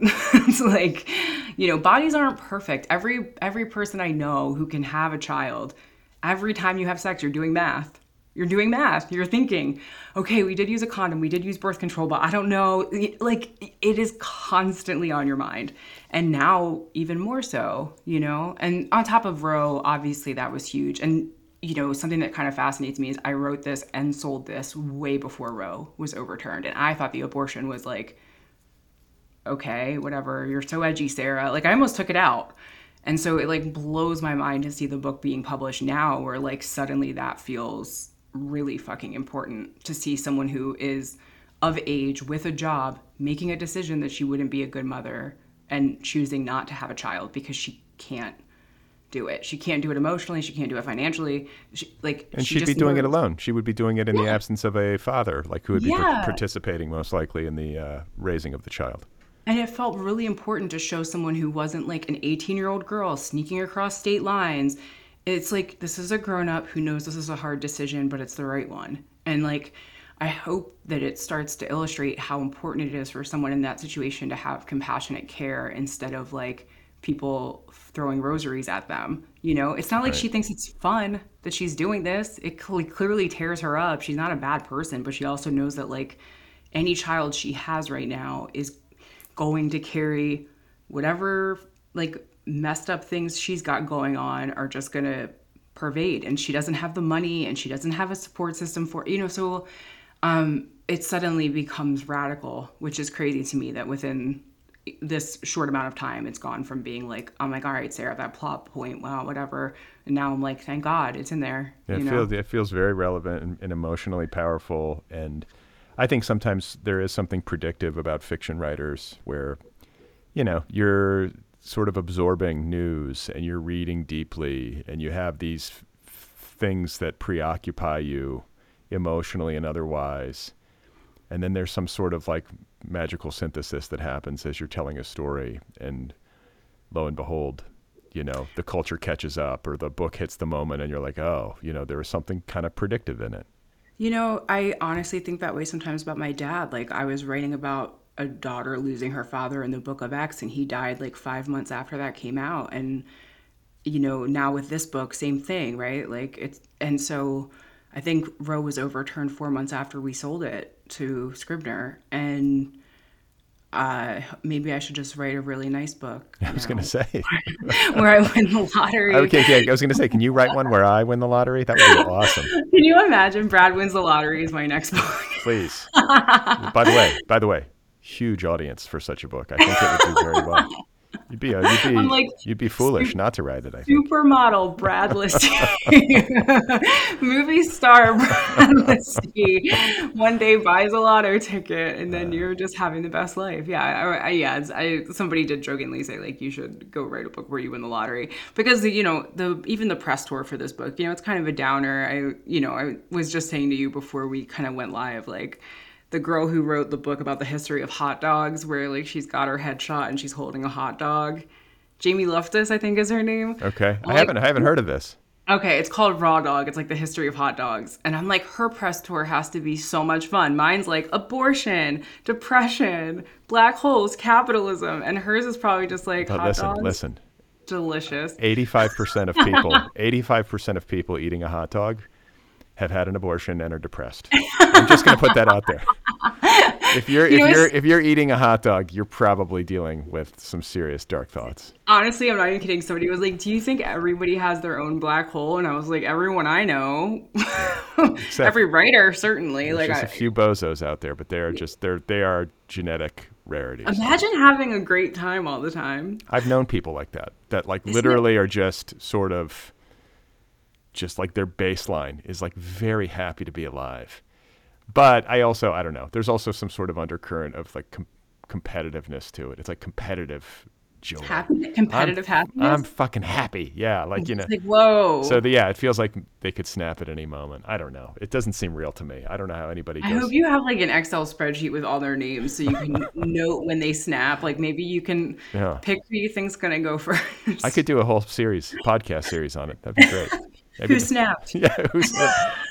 It's like you know bodies aren't perfect. Every every person i know who can have a child every time you have sex you're doing math. You're doing math. You're thinking okay we did use a condom. We did use birth control but i don't know. Like it is constantly on your mind. And now even more so you know? And on top of roe obviously that was huge. And you know, something that kind of fascinates me is I wrote this and sold this way before Roe was overturned. And I thought the abortion was like, okay, whatever, you're so edgy, Sarah. Like, I almost took it out. And so it like blows my mind to see the book being published now, where like suddenly that feels really fucking important to see someone who is of age with a job making a decision that she wouldn't be a good mother and choosing not to have a child because she can't do it. She can't do it emotionally. She can't do it financially. She, like, And she she'd be doing it alone. She would be doing it in the absence of a father, like who would be Yeah. participating most likely in the uh, raising of the child. And it felt really important to show someone who wasn't like an 18 year old girl sneaking across state lines. It's like, this is a grown up who knows this is a hard decision, but it's the right one. And like, I hope that it starts to illustrate how important it is for someone in that situation to have compassionate care instead of like people throwing rosaries at them. You know, it's not like she thinks it's fun that she's doing this. It cl- clearly tears her up. She's not a bad person, but she also knows that like any child she has right now is going to carry whatever like messed up things she's got going on are just going to pervade and she doesn't have the money and she doesn't have a support system for you know so um it suddenly becomes radical which is crazy to me that within this short amount of time it's gone from being like oh i'm like all right sarah that plot point wow whatever and now i'm like thank god it's in there Yeah, it you know? feels it feels very relevant and, and emotionally powerful. And I think sometimes there is something predictive about fiction writers where, you know, you're sort of absorbing news and you're reading deeply and you have these f- things that preoccupy you emotionally and otherwise. And then there's some sort of like magical synthesis that happens as you're telling a story and lo and behold, you know, the culture catches up or the book hits the moment and you're like, oh, you know, there was something kind of predictive in it. You know, I honestly think that way sometimes about my dad. Like, I was writing about a daughter losing her father in the book of X, and he died like five months after that came out. And, you know, now with this book, same thing, right? Like, it's, and so I think Roe was overturned four months after we sold it to Scribner. And, uh, maybe I should just write a really nice book. <laughs> I was going to say. <laughs> where I win the lottery. okay, yeah, I was going to say, can you write one where I win the lottery? That would be awesome. <laughs> Can you imagine Brad wins the lottery is my next book? Please. by the way, by the way, huge audience for such a book. I think it would do very well. You'd be, uh, you'd be, I'm like, you'd be foolish not to write it. I think. Supermodel Brad Listi, <laughs> movie star Brad <laughs> Listi, one day buys a lotto ticket, and then you're just having the best life. Yeah, I, I, yeah. I, somebody did jokingly say like you should go write a book where you win the lottery because you know the even the press tour for this book, you know, it's kind of a downer. I you know I was just saying to you before we kind of went live like the girl who wrote the book about the history of hot dogs, where like she's got her headshot and she's holding a hot dog. Jamie Loftus, I think, is her name. Okay, I Like- haven't, I haven't heard of this. Okay, it's called Raw Dog. It's like the history of hot dogs. And I'm like, her press tour has to be so much fun. Mine's like abortion, depression, black holes, capitalism. And hers is probably just like But hot listen, dogs. listen. delicious. 85% of people, <laughs> 85% of people eating a hot dog have had an abortion and are depressed. I'm just going to put that out there. If you're You if you're if you're eating a hot dog, you're probably dealing with some serious dark thoughts. Honestly, I'm not even kidding. Somebody was like, "Do you think everybody has their own black hole?" And I was like, "Everyone I know, <laughs> every writer certainly." There's like, just I, a few bozos out there, but they're just they're they are genetic rarities. imagine having a great time all the time. I've known people like that that like Isn't it- literally are just sort of just like their baseline is like very happy to be alive. But I also I don't know. There's also some sort of undercurrent of like com- competitiveness to it. It's like competitive joy. Happy, competitive I'm, happiness. I'm fucking happy. Yeah, like you know. Like whoa. So the, yeah, it feels like they could snap at any moment. I don't know. It doesn't seem real to me. I don't know how anybody I hope you have like an Excel spreadsheet with all their names so you can <laughs> note when they snap. Like maybe you can Yeah. pick who you think's gonna go <laughs> first. I could do a whole series, podcast series on it. That'd be great. <laughs> Maybe Who snapped? <laughs> Yeah, who's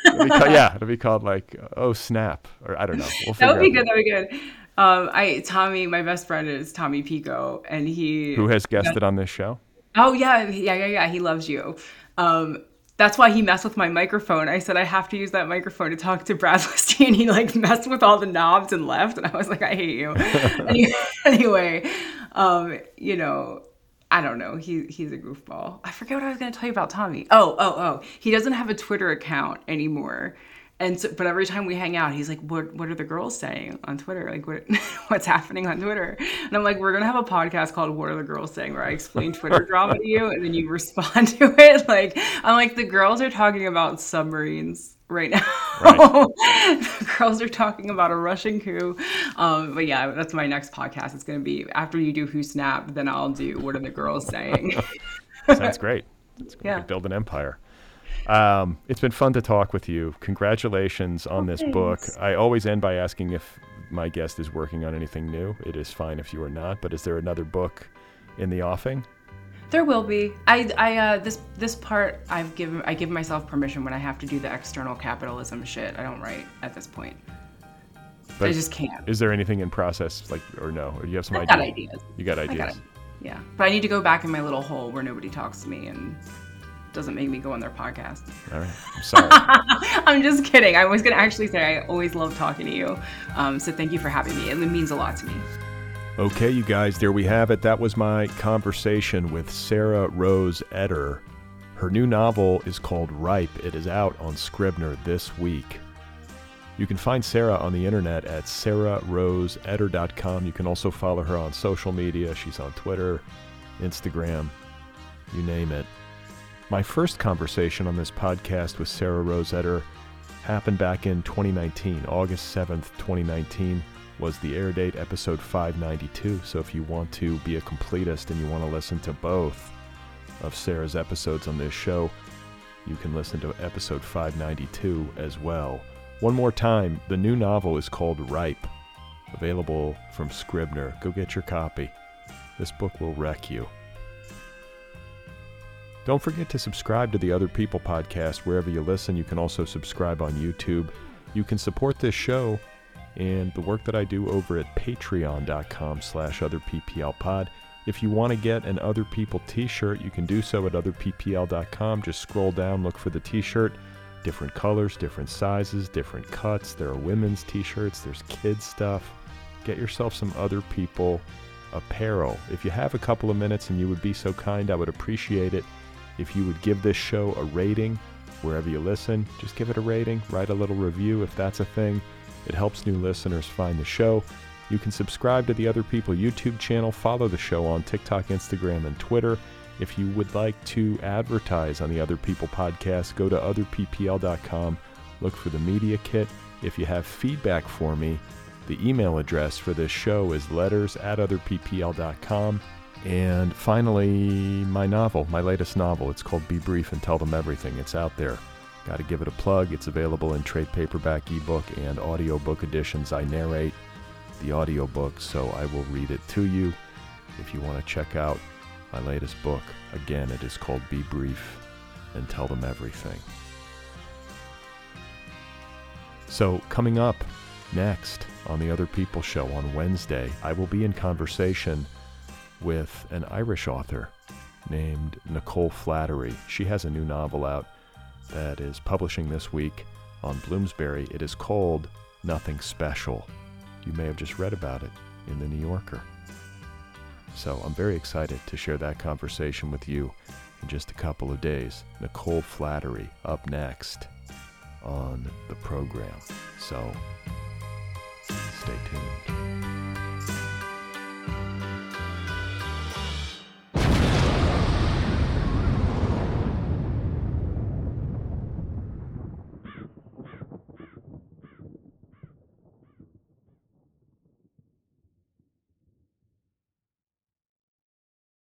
it'll called, yeah, it'll be called like oh snap or I don't know. We'll That would be good. That would be good. Um, I Tommy, my best friend is Tommy Pico, and he. Who has guested on this show? Oh yeah, yeah, yeah, yeah. He loves you. Um, that's why he messed with my microphone. I said I have to use that microphone to talk to Brad Listi, <laughs> and he like messed with all the knobs and left. And I was like, I hate you. <laughs> Anyway, um, you know, I don't know. He he's a goofball. I forget what I was going to tell you about Tommy. Oh, oh, oh. He doesn't have a Twitter account anymore. And so, but every time we hang out, he's like, "What? What are the girls saying on Twitter? Like, what? <laughs> What's happening on Twitter?" And I'm like, "We're gonna have a podcast called What Are the Girls Saying?" Where I explain Twitter <laughs> drama to you, and then you <laughs> respond to it. Like, I'm like, the girls are talking about submarines right now. <laughs> the girls are talking about a Russian coup. Um, but yeah, that's my next podcast. It's gonna be after you do Who Snap, then I'll do What Are the Girls Saying? <laughs> Sounds great. It's we Yeah. could build an empire. Um, it's been fun to talk with you. Congratulations on this book. I always end by asking if my guest is working on anything new. It is fine if you are not, but is there another book in the offing? There will be. I, I, uh, this, this part, I've given, I give myself permission when I have to do the external capitalism shit. I don't write at this point. But I just can't. Is there anything in process, like, or no? Or do you have some I've got ideas? ideas. You got I ideas. got. Yeah, but I need to go back in my little hole where nobody talks to me and doesn't make me go on their podcast. All right. I'm sorry. <laughs> I'm just kidding. I was gonna actually say I always love talking to you. Um, so thank you for having me. It means a lot to me. Okay, you guys, there we have it. That was my conversation with Sarah Rose Etter. Her new novel is called Ripe. It is out on Scribner this week. You can find Sarah on the internet at sarahroseetter.com. You can also follow her on social media. She's on Twitter, Instagram, you name it. My first conversation on this podcast with Sarah Rose Etter happened back in 2019, August 7th, 2019 was the air date, episode 592. So if you want to be a completist and you want to listen to both of Sarah's episodes on this show, you can listen to episode 592 as well. One more time, the new novel is called Ripe, available from Scribner. Go get your copy. This book will wreck you. Don't forget to subscribe to the Other People podcast wherever you listen. You can also subscribe on YouTube. You can support this show and the work that I do over at patreon.com slash otherpplpod. If you want to get an Other People t-shirt, you can do so at otherppl.com. Just scroll down, look for the t-shirt. Different colors, different sizes, different cuts. There are women's t-shirts, there's kids stuff. Get yourself some Other People apparel. If you have a couple of minutes and you would be so kind, I would appreciate it if you would give this show a rating wherever you listen. Just give it a rating, write a little review if that's a thing. It helps new listeners find the show. You can subscribe to the Other People YouTube channel, follow the show on TikTok, Instagram, and Twitter. If you would like to advertise on the Other People podcast, go to otherppl.com, look for the media kit. If you have feedback for me, the email address for this show is letters at otherppl.com. And finally, my novel, my latest novel. It's called Be Brief and Tell Them Everything. It's out there. Got to give it a plug. It's available in trade paperback, ebook, and audiobook editions. I narrate the audiobook, so I will read it to you. If you want to check out my latest book, again, it is called Be Brief and Tell Them Everything. So, coming up next on the Other People Show on Wednesday, I will be in conversation with an Irish author named Nicole Flattery. She has a new novel out that is publishing this week on Bloomsbury. It is called Nothing Special. You may have just read about it in the New Yorker. So I'm very excited to share that conversation with you in just a couple of days. Nicole Flattery up next on the program. So stay tuned.